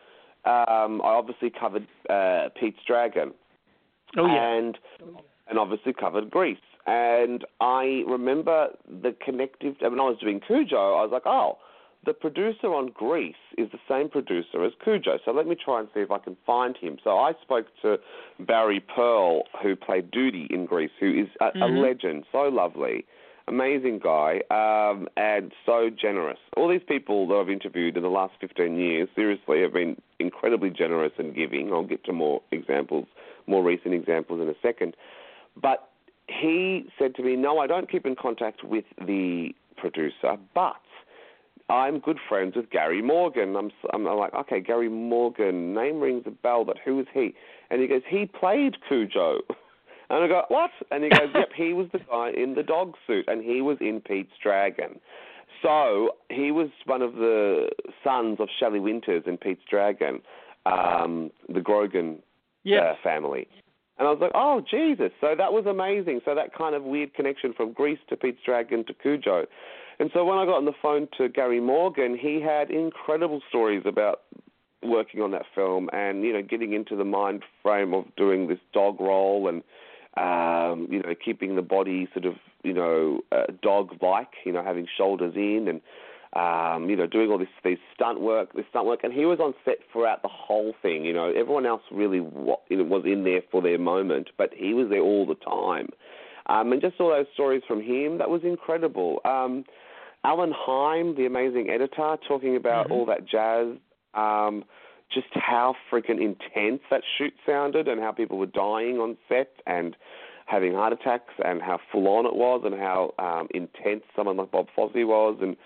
um, I obviously covered uh, Pete's Dragon. Oh yeah. And and obviously covered Grease. And I remember the connective. When I was doing Cujo, I was like, oh, the producer on Grease is the same producer as Cujo. So let me try and see if I can find him. So I spoke to Barry Pearl, who played Doody in Grease, who is a, mm-hmm. a legend, so lovely, amazing guy, um, and so generous. All these people that I've interviewed in the last 15 years, seriously, have been incredibly generous and giving. I'll get to more examples, more recent examples in a second. But he said to me, No, I don't keep in contact with the producer, but I'm good friends with Gary Morgan. I'm, I'm like, okay, Gary Morgan, name rings a bell, but who is he? And he goes, he played Cujo. And I go, what? And he goes, yep, he was the guy in the dog suit, and he was in Pete's Dragon. So he was one of the sons of Shelley Winters in Pete's Dragon, um, the Grogan yes. uh, family. And I was like, oh, Jesus. So that was amazing. So that kind of weird connection from Grease to Pete's Dragon to Cujo. And so when I got on the phone to Gary Morgan, he had incredible stories about working on that film and, you know, getting into the mind frame of doing this dog role and, um, you know, keeping the body sort of, you know, uh, dog-like, you know, having shoulders in and, um, you know, doing all this this stunt work, this stunt work, and he was on set throughout the whole thing. You know, everyone else really was in there for their moment, but he was there all the time. Um, and just all those stories from him, that was incredible. Um, Alan Heim, the amazing editor, talking about mm-hmm. all that jazz, um, just how freaking intense that shoot sounded and how people were dying on set and having heart attacks and how full on it was and how um, intense someone like Bob Fosse was and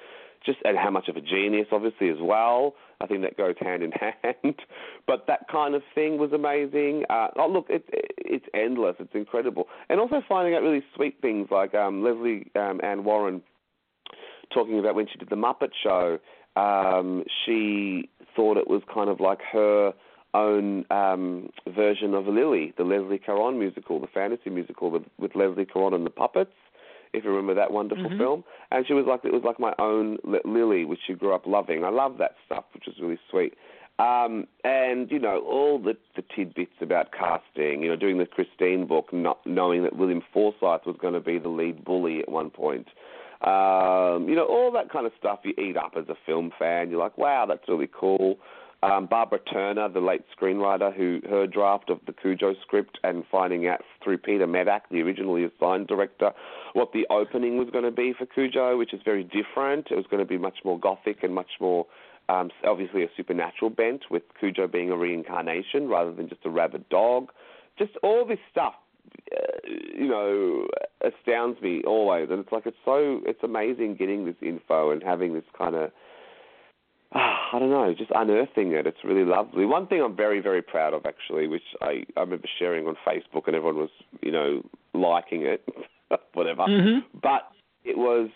just and how much of a genius, obviously, as well. I think that goes hand in hand. but that kind of thing was amazing. Uh, oh, look, it's it's endless. It's incredible, and also finding out really sweet things like um, Lesley um, Ann Warren talking about when she did the Muppet Show. Um, she thought it was kind of like her own um, version of Lily, the Leslie Caron musical, the fantasy musical with, with Leslie Caron and the puppets if you remember that wonderful mm-hmm. film. And she was like, it was like my own Lily, which she grew up loving. I love that stuff, which was really sweet. Um, and you know all the, the tidbits about casting. You know, doing the Christine book, not knowing that William Forsythe was going to be the lead bully at one point. Um, you know, all that kind of stuff you eat up as a film fan. You're like, wow, that's really cool um, Barbara Turner, the late screenwriter, who her draft of the Cujo script and finding out through Peter Medak, the originally assigned director, what the opening was going to be for Cujo, which is very different. It was going to be much more gothic and much more, um, obviously, a supernatural bent, with Cujo being a reincarnation rather than just a rabid dog. Just all this stuff you know, astounds me always, and it's like it's so it's amazing getting this info and having this kind of I don't know, just unearthing it. It's really lovely. One thing I'm very, very proud of, actually, which I, I remember sharing on Facebook, and everyone was, you know, liking it, whatever. Mm-hmm. But it was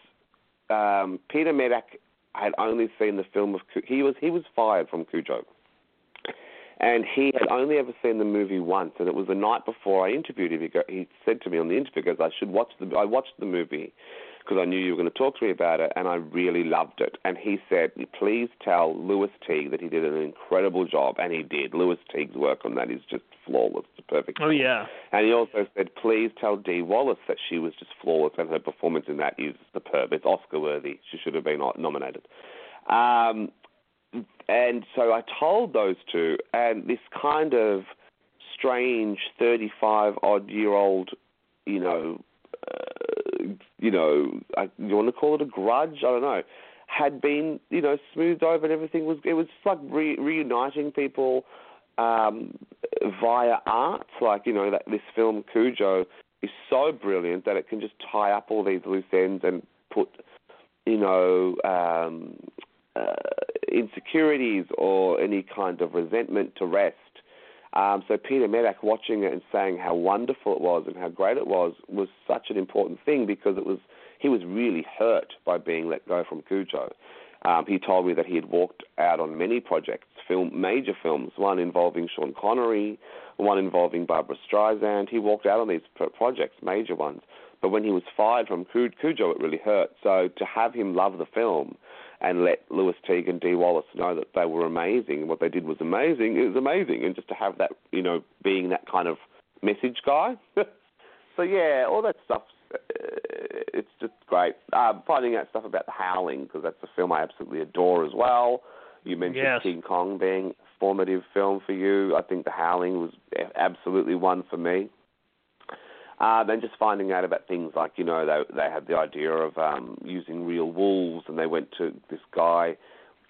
um, Peter Medak had only seen the film of he was he was fired from Cujo, and he had only ever seen the movie once, and it was the night before I interviewed him. He, go, he said to me on the interview, "Because I should watch the I watched the movie." because I knew you were going to talk to me about it, and I really loved it. And he said, please tell Lewis Teague that he did an incredible job, and he did. Lewis Teague's work on that is just flawless. It's perfect. Oh yeah. And he also said, please tell Dee Wallace that she was just flawless, and her performance in that is superb. It's Oscar worthy. She should have been nominated. Um, and so I told those two, and this kind of strange 35 odd year old, you know, uh, you know, I, you want to call it a grudge? I don't know. Had been, you know, smoothed over and everything was. It was like re- reuniting people. um, via art. Like you know that this film Cujo is so brilliant that it can just tie up all these loose ends and put you know um, uh, insecurities or any kind of resentment to rest. Um, so Peter Medak watching it and saying how wonderful it was and how great it was was such an important thing because it was he was really hurt by being let go from Cujo. Um, he told me that he had walked out on many projects, film major films, one involving Sean Connery, one involving Barbra Streisand. He walked out on these projects, major ones. But when he was fired from Cujo, it really hurt. So to have him love the film and let Lewis Teague and Dee Wallace know that they were amazing, what they did was amazing, it was amazing. And just to have that, you know, being that kind of message guy. so yeah, all that stuff uh, it's just great. Uh, finding out stuff about The Howling because that's a film I absolutely adore as well. You mentioned yes. King Kong being a formative film for you. I think The Howling was absolutely one for me. Um, and just finding out about things like you know they they had the idea of um, using real wolves, and they went to this guy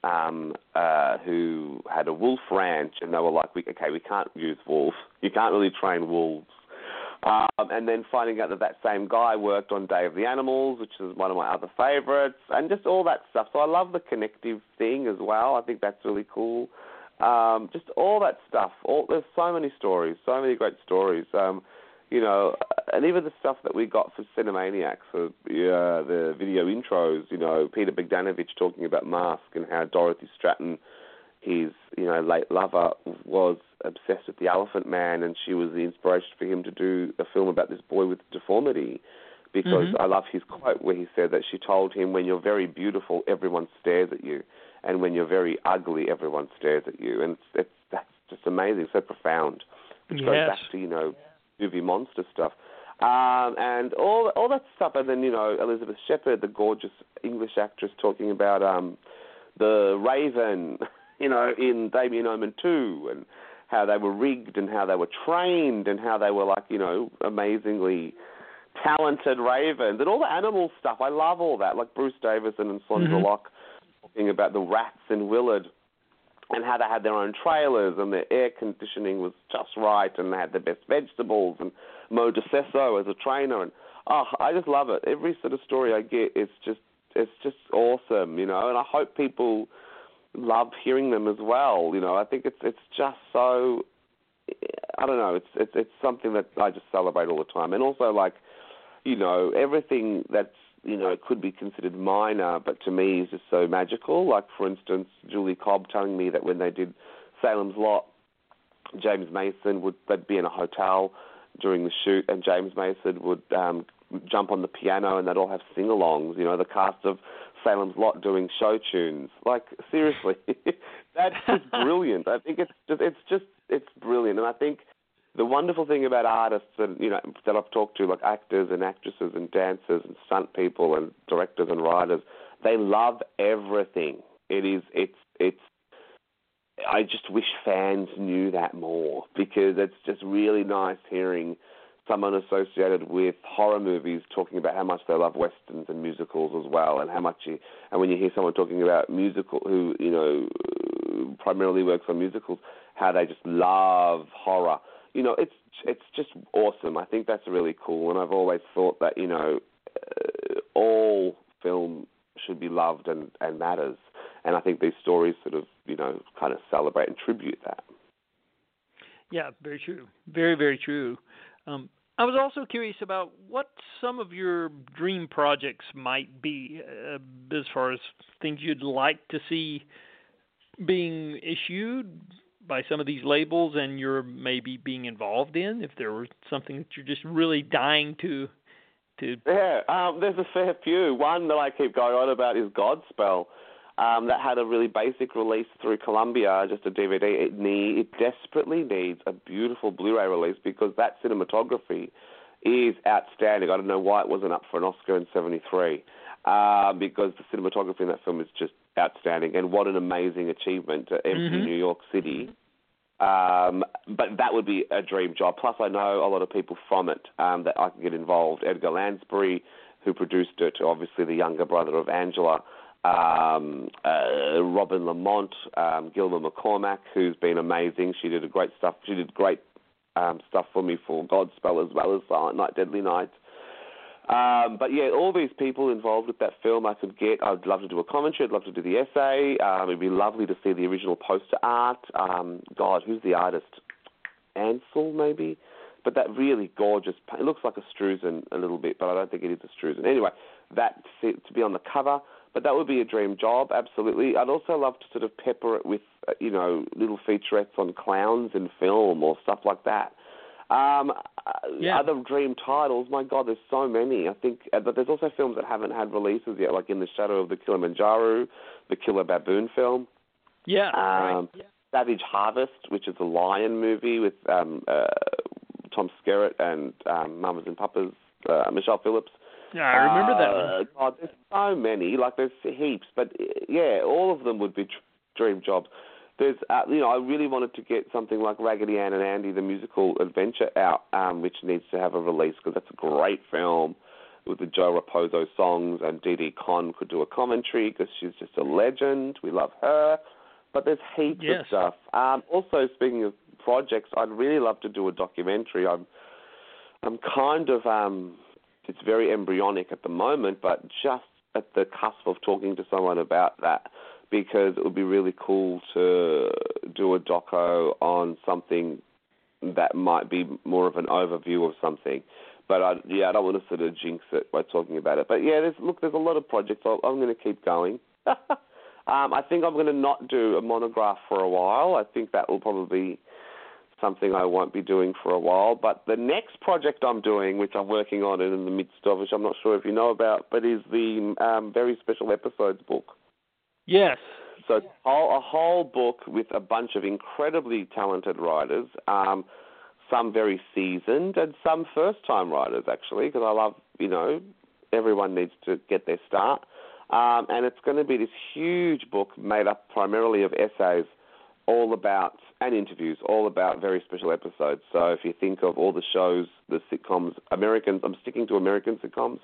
um, uh, who had a wolf ranch, and they were like, we, okay, we can't use wolves. You can't really train wolves. Um, and then finding out that that same guy worked on Day of the Animals, which is one of my other favorites, and just all that stuff. So I love the connective thing as well. I think that's really cool. Um, just all that stuff. All, there's so many stories, so many great stories. Um, you know, and even the stuff that we got for Cinemaniacs, for uh, the video intros, you know, Peter Bogdanovich talking about Mask and how Dorothy Stratten, his, you know, late lover, was obsessed with the Elephant Man, and she was the inspiration for him to do a film about this boy with deformity. Because mm-hmm. I love his quote where he said that she told him, "When you're very beautiful, everyone stares at you, and when you're very ugly, everyone stares at you." And it's, it's that's just amazing, so profound. Which yes. goes back to you know movie monster stuff. Um, and all all that stuff, and then you know Elizabeth Shepard, the gorgeous English actress, talking about um, the Raven, you know, in Damien Omen two, and how they were rigged, and how they were trained, and how they were like you know amazingly talented ravens, and all the animal stuff. I love all that, like Bruce Davison and Sondra mm-hmm. Locke talking about the rats in Willard and how they had their own trailers and their air conditioning was just right and they had the best vegetables and Moe Di Sesso as a trainer and oh I just love it. Every sort of story I get it's just it's just awesome, you know, and I hope people love hearing them as well, you know. I think it's it's just so I don't know, it's it's it's something that I just celebrate all the time. And also like, you know, everything that's you know, it could be considered minor, but to me is just so magical. Like, for instance, Julie Cobb telling me that when they did Salem's Lot, James Mason would they'd be in a hotel during the shoot, and James Mason would um, jump on the piano, and they'd all have sing-alongs. You know, the cast of Salem's Lot doing show tunes. Like, seriously, that's just brilliant. I think it's just it's just it's brilliant, and I think the wonderful thing about artists and you know that I've talked to, like actors and actresses and dancers and stunt people and directors and writers, they love everything. It is it's it's. I just wish fans knew that more because it's just really nice hearing someone associated with horror movies talking about how much they love westerns and musicals as well, and how much you and when you hear someone talking about musical who you know primarily works on musicals, how they just love horror you know, it's it's just awesome. I think that's really cool, and I've always thought that you know, uh, all film should be loved and and matters, and I think these stories sort of you know kind of celebrate and tribute that. Yeah, very true. Very very true. Um, I was also curious about what some of your dream projects might be, uh, as far as things you'd like to see being issued by some of these labels and you're maybe being involved in if there was something that you're just really dying to to yeah um, there's a fair few one that i keep going on about is godspell um, that had a really basic release through Columbia, just a DVD. It need it desperately needs a beautiful Blu-ray release because that cinematography is outstanding. I don't know why it wasn't up for an Oscar in '73, uh, because the cinematography in that film is just outstanding, and what an amazing achievement to empty mm-hmm. New York City um, but that would be a dream job. Plus, I know a lot of people from it um, that I can get involved. Edgar Lansbury, who produced it, obviously the younger brother of Angela, um, uh, Robin Lamont, um, Gilmer McCormick, who's been amazing. She did a great stuff. She did great um, stuff for me for Godspell as well as Silent Night, Deadly Night. Um, but yeah, all these people involved with that film, I could get. I'd love to do a commentary. I'd love to do the essay. Um, it'd be lovely to see the original poster art. Um, God, who's the artist? Ansel, maybe. But that really gorgeous. It looks like a Struzan a little bit, but I don't think it is a Struzan. Anyway, that to be on the cover. But that would be a dream job, absolutely. I'd also love to sort of pepper it with, uh, you know, little featurettes on clowns in film or stuff like that. Um, uh, yeah. Other dream titles, my God, there's so many. I think, uh, but there's also films that haven't had releases yet, like In the Shadow of the Kilimanjaro, the Killer Baboon film. Yeah. Um, right. yeah. Savage Harvest, which is a lion movie with um, uh, Tom Skerritt and um, Mamas and Papas, uh, Michelle Phillips. Yeah, I remember that one. Uh, God, there's so many. Like there's heaps, but uh, yeah, all of them would be tr- dream jobs there's, uh, you know, I really wanted to get something like Raggedy Ann and Andy, the musical adventure, out, um, which needs to have a release because that's a great film with the Joe Raposo songs, and Didi Conn could do a commentary because she's just a legend. We love her. But there's heaps yes. of stuff. Um, also, speaking of projects, I'd really love to do a documentary. I'm, I'm kind of, um, it's very embryonic at the moment, but just at the cusp of talking to someone about that because it would be really cool to do a doco on something that might be more of an overview of something. But I, yeah, I don't want to sort of jinx it by talking about it. But yeah, there's look, there's a lot of projects. i am going to keep going. um, I think I'm going to not do a monograph for a while. I think that will probably be something I won't be doing for a while. But the next project I'm doing, which I'm working on and in the midst of, which I'm not sure if you know about, but is the um, very special episodes book. Yes. So a whole, a whole book with a bunch of incredibly talented writers, um, some very seasoned and some first-time writers actually, because I love you know everyone needs to get their start. Um, and it's going to be this huge book made up primarily of essays, all about and interviews, all about very special episodes. So if you think of all the shows, the sitcoms, Americans, I'm sticking to American sitcoms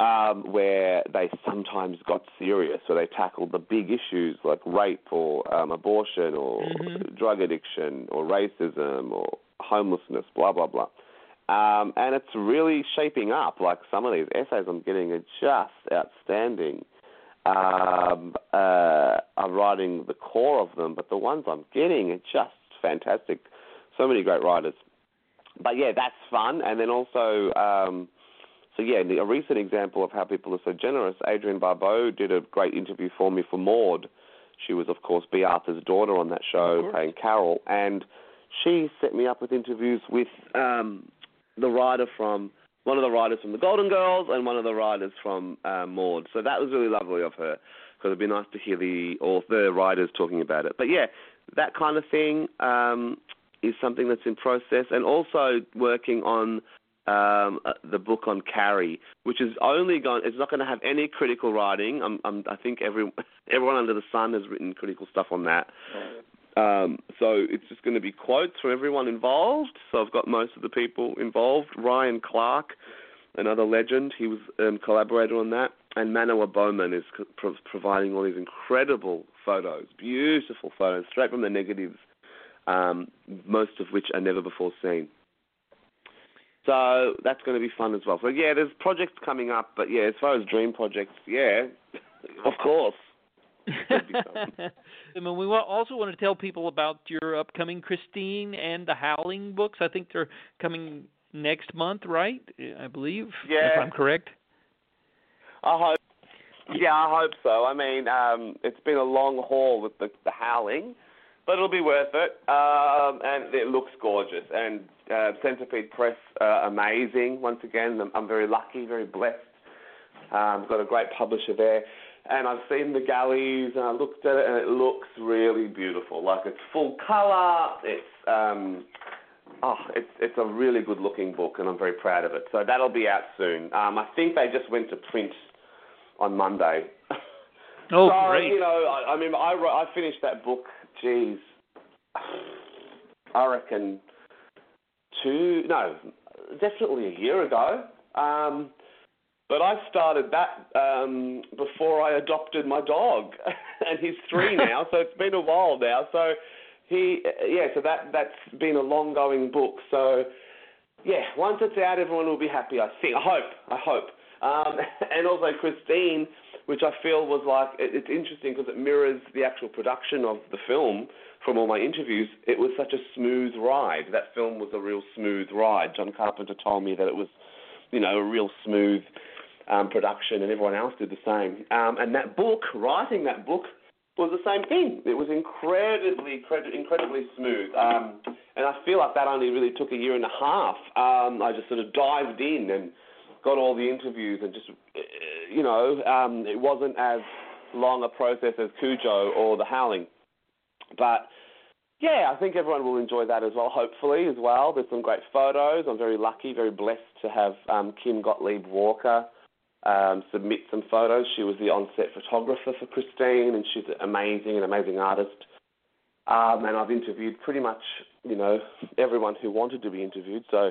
um, where they sometimes got serious, so they tackled the big issues like rape or um, abortion or mm-hmm. drug addiction or racism or homelessness, blah blah blah. Um, and it's really shaping up. Like some of these essays I'm getting are just outstanding. Um, uh, I'm writing the core of them, but the ones I'm getting are just fantastic. So many great writers. But yeah, that's fun. And then also. Um, yeah, a recent example of how people are so generous. Adrienne Barbeau did a great interview for me for Maude. She was, of course, Bea Arthur's daughter on that show, playing Carol, and she set me up with interviews with um, the writer from one of the writers from the Golden Girls and one of the writers from uh, Maude. So that was really lovely of her because it'd be nice to hear the or the writers talking about it. But yeah, that kind of thing um, is something that's in process, and also working on um, uh, the book on Carrie, which is only going. It's not going to have any critical writing. I'm, I'm, i think every everyone under the sun has written critical stuff on that. Um, so it's just going to be quotes from everyone involved. So I've got most of the people involved. Ryan Clark, another legend, he was a um, collaborator on that. And Manoah Bowman is pro- providing all these incredible photos, beautiful photos, straight from the negatives, um, most of which are never before seen. So that's going to be fun as well. So yeah, there's projects coming up, but yeah, as far as dream projects, yeah, of course. I mean, we also want to tell people about your upcoming Christine and the Howling books. I think they're coming next month, right? I believe. Yeah. If I'm correct. I hope. Yeah, I hope so. I mean, um, it's been a long haul with the, the Howling, but it'll be worth it. Um, and it looks gorgeous. And uh, Centipede Press, uh, amazing. Once again, I'm, I'm very lucky, very blessed. Um, got a great publisher there. And I've seen the galleys and I looked at it and it looks really beautiful. Like it's full colour. It's um, oh, it's it's a really good looking book and I'm very proud of it. So that'll be out soon. Um, I think they just went to print on Monday. Oh, so, great! You know, I, I mean, I I finished that book. Geez, I reckon two, no, definitely a year ago. Um, But I started that um, before I adopted my dog, and he's three now, so it's been a while now. So he, yeah, so that that's been a long going book. So yeah, once it's out, everyone will be happy. I think. I hope. I hope. Um, and also Christine, which I feel was like it, it's interesting because it mirrors the actual production of the film from all my interviews. It was such a smooth ride. That film was a real smooth ride. John Carpenter told me that it was, you know, a real smooth um, production, and everyone else did the same. Um, and that book, writing that book, was the same thing. It was incredibly, incredibly smooth. Um, and I feel like that only really took a year and a half. Um, I just sort of dived in and got all the interviews and just, uh, you know, um, it wasn't as long a process as Cujo or The Howling. But yeah, I think everyone will enjoy that as well, hopefully, as well. There's some great photos. I'm very lucky, very blessed to have um, Kim Gottlieb Walker um, submit some photos. She was the on-set photographer for Christine, and she's amazing, an amazing artist. Um, and I've interviewed pretty much, you know, everyone who wanted to be interviewed. So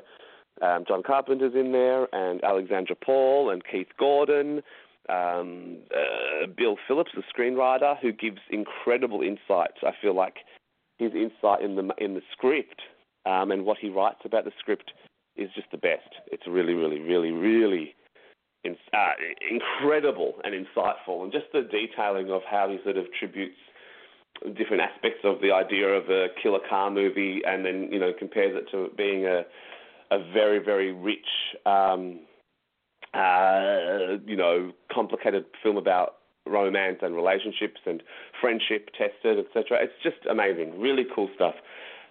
um, John Carpenter's in there, and Alexandra Paul, and Keith Gordon, um, uh, Bill Phillips, the screenwriter, who gives incredible insights. I feel like his insight in the in the script um, and what he writes about the script is just the best. It's really, really, really, really in, uh, incredible and insightful, and just the detailing of how he sort of tributes different aspects of the idea of a killer car movie, and then you know compares it to being a a very very rich, um, uh, you know, complicated film about romance and relationships and friendship tested, etc. It's just amazing, really cool stuff.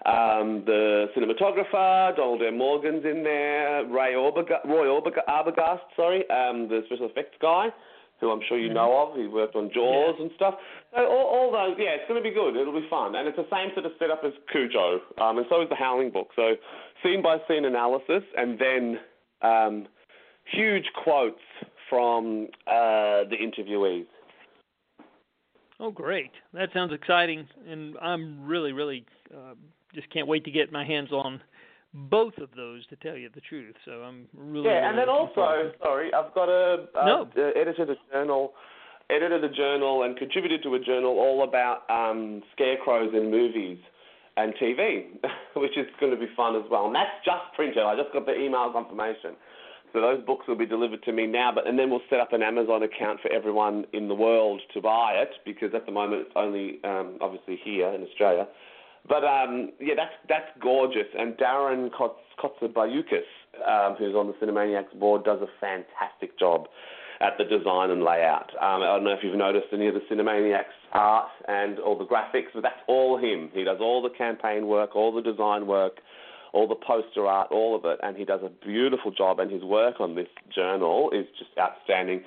Um, the cinematographer, Donald M. Morgan's in there, Ray Orberg- Roy Orberg- Arbogast, sorry, um, the special effects guy, who I'm sure you know of. He worked on Jaws yeah. and stuff. So all, all, those, yeah, it's going to be good. It'll be fun. And it's the same sort of setup as Cujo, um, and so is the Howling book. So scene by scene analysis, and then um, huge quotes from uh, the interviewees. Oh, great! That sounds exciting, and I'm really, really uh, just can't wait to get my hands on both of those to tell you the truth. So I'm really yeah, really and then also sorry, I've got a, a no. edited a journal, edited a journal and contributed to a journal all about um, scarecrows in movies and TV, which is going to be fun as well. And that's just printed. I just got the email confirmation. So those books will be delivered to me now, but and then we'll set up an Amazon account for everyone in the world to buy it because at the moment it's only um, obviously here in Australia. But um, yeah, that's that's gorgeous. And Darren Kotzebayukis, um, who's on the Cinemaniacs board, does a fantastic job at the design and layout. Um, I don't know if you've noticed any of the Cinemaniacs art and all the graphics, but that's all him. He does all the campaign work, all the design work, all the poster art, all of it, and he does a beautiful job. And his work on this journal is just outstanding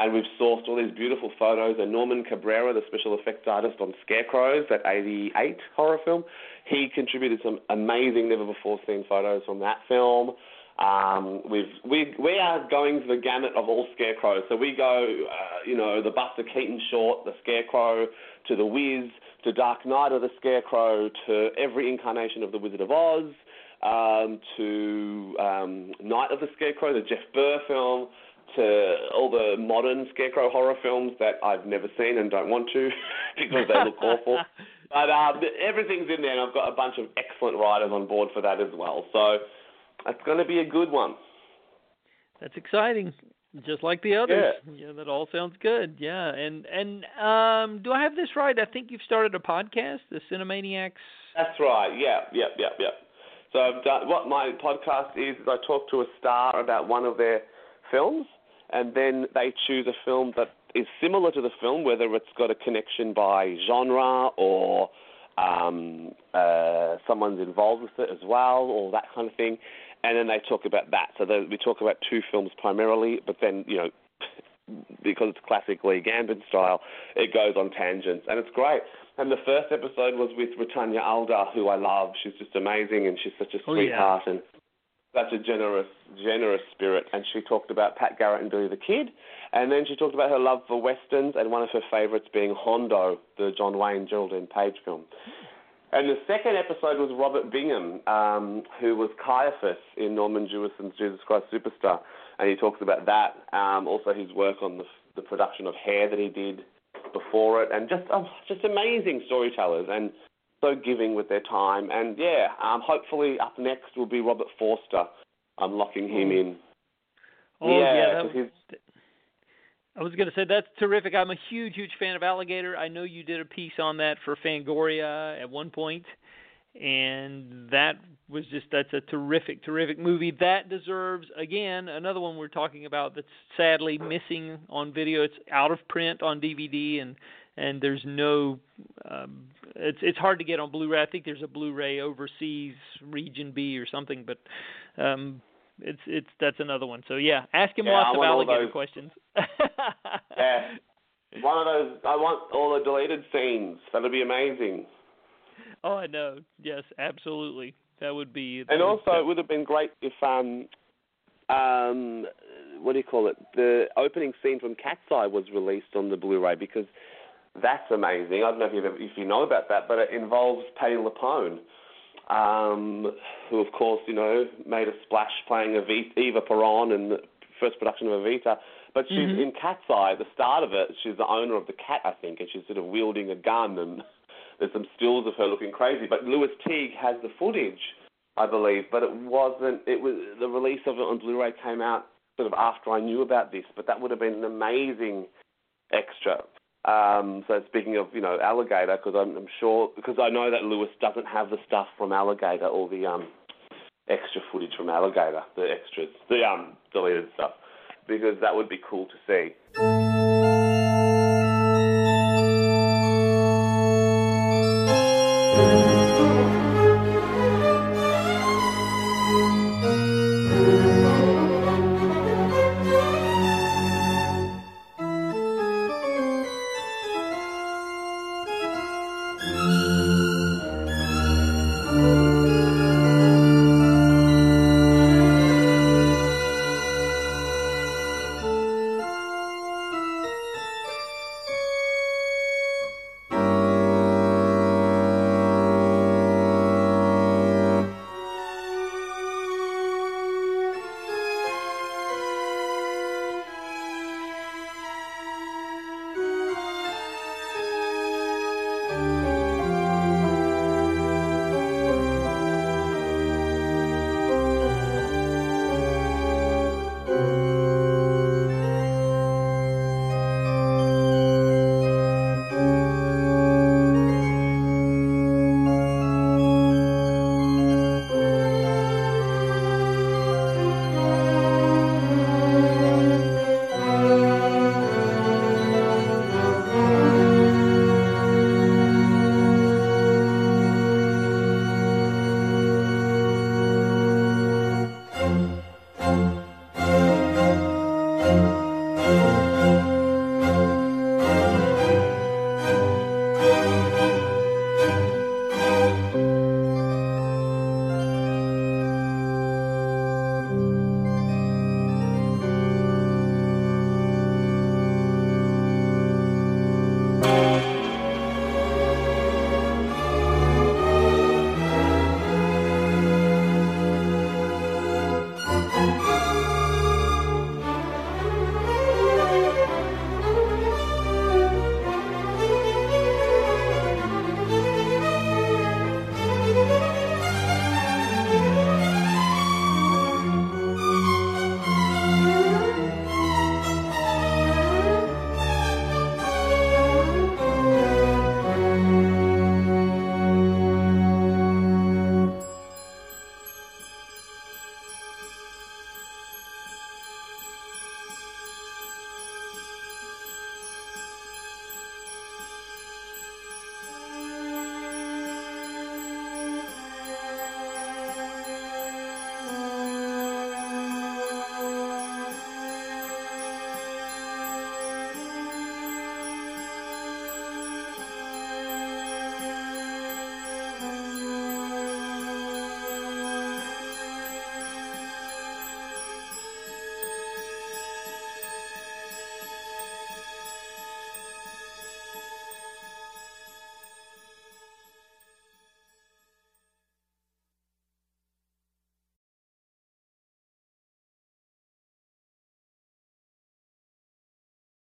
and we've sourced all these beautiful photos. And Norman Cabrera, the special effects artist on Scarecrows, that 88 horror film, he contributed some amazing, never before seen photos from that film. Um, we've, we, we are going to the gamut of all scarecrows. So we go, uh, you know, the Buster Keaton short, the Scarecrow, to the Wiz, to Dark Night of the Scarecrow, to every incarnation of the Wizard of Oz, um, to um, Night of the Scarecrow, the Jeff Burr film to all the modern scarecrow horror films that I've never seen and don't want to because they look awful. But um, everything's in there, and I've got a bunch of excellent writers on board for that as well. So it's going to be a good one. That's exciting, just like the others. Yeah, yeah that all sounds good. Yeah, and and um, do I have this right? I think you've started a podcast, the Cinemaniacs. That's right. Yeah, yeah, yeah, yeah. So I've done, what my podcast is. Is I talk to a star about one of their films and then they choose a film that is similar to the film, whether it's got a connection by genre or um, uh, someone's involved with it as well, or that kind of thing. And then they talk about that. So we talk about two films primarily, but then you know, because it's classically Gambin style, it goes on tangents, and it's great. And the first episode was with Rutanya Alda, who I love. She's just amazing, and she's such a sweetheart, oh, yeah. and such a generous, generous spirit. And she talked about Pat Garrett and Billy the Kid. And then she talked about her love for westerns and one of her favourites being Hondo, the John Wayne Geraldine Page film. And the second episode was Robert Bingham, um, who was Caiaphas in Norman Jewison's Jesus Christ Superstar, and he talks about that. Um, also, his work on the, the production of Hair that he did before it, and just oh, just amazing storytellers and so giving with their time. And yeah, um, hopefully up next will be Robert Forster. I'm locking him Mm. in. Oh yeah, yeah, that, I was going to say that's terrific. I'm a huge, huge fan of Alligator. I know you did a piece on that for Fangoria at one point, and that was just that's a terrific, terrific movie. That deserves again another one we're talking about that's sadly missing on video. It's out of print on DVD and and there's no um it's it's hard to get on Blu-ray. I think there's a Blu-ray overseas region B or something, but um it's it's that's another one. So yeah, ask him Yeah, lots of alligator those- questions. yeah, one of those. I want all the deleted scenes. That'd be amazing. Oh, I know. Yes, absolutely. That would be. that And would- also, it would have been great if um, um, what do you call it? The opening scene from Cat's Eye was released on the Blu-ray because that's amazing. I don't know if you if you know about that, but it involves Patti LuPone, um, who of course you know made a splash playing Eva Peron in the first production of Evita. But she's Mhm. in Cat's Eye. At the start of it, she's the owner of the cat, I think, and she's sort of wielding a gun and. There's some stills of her looking crazy, but Lewis Teague has the footage, I believe, but it wasn't. It was the release of it on Blu-ray came out sort of after I knew about this, but that would have been an amazing extra. Um, so speaking of you know Alligator, because I'm, I'm sure because I know that Lewis doesn't have the stuff from Alligator, or the um, extra footage from Alligator, the extras, the um, deleted stuff, because that would be cool to see.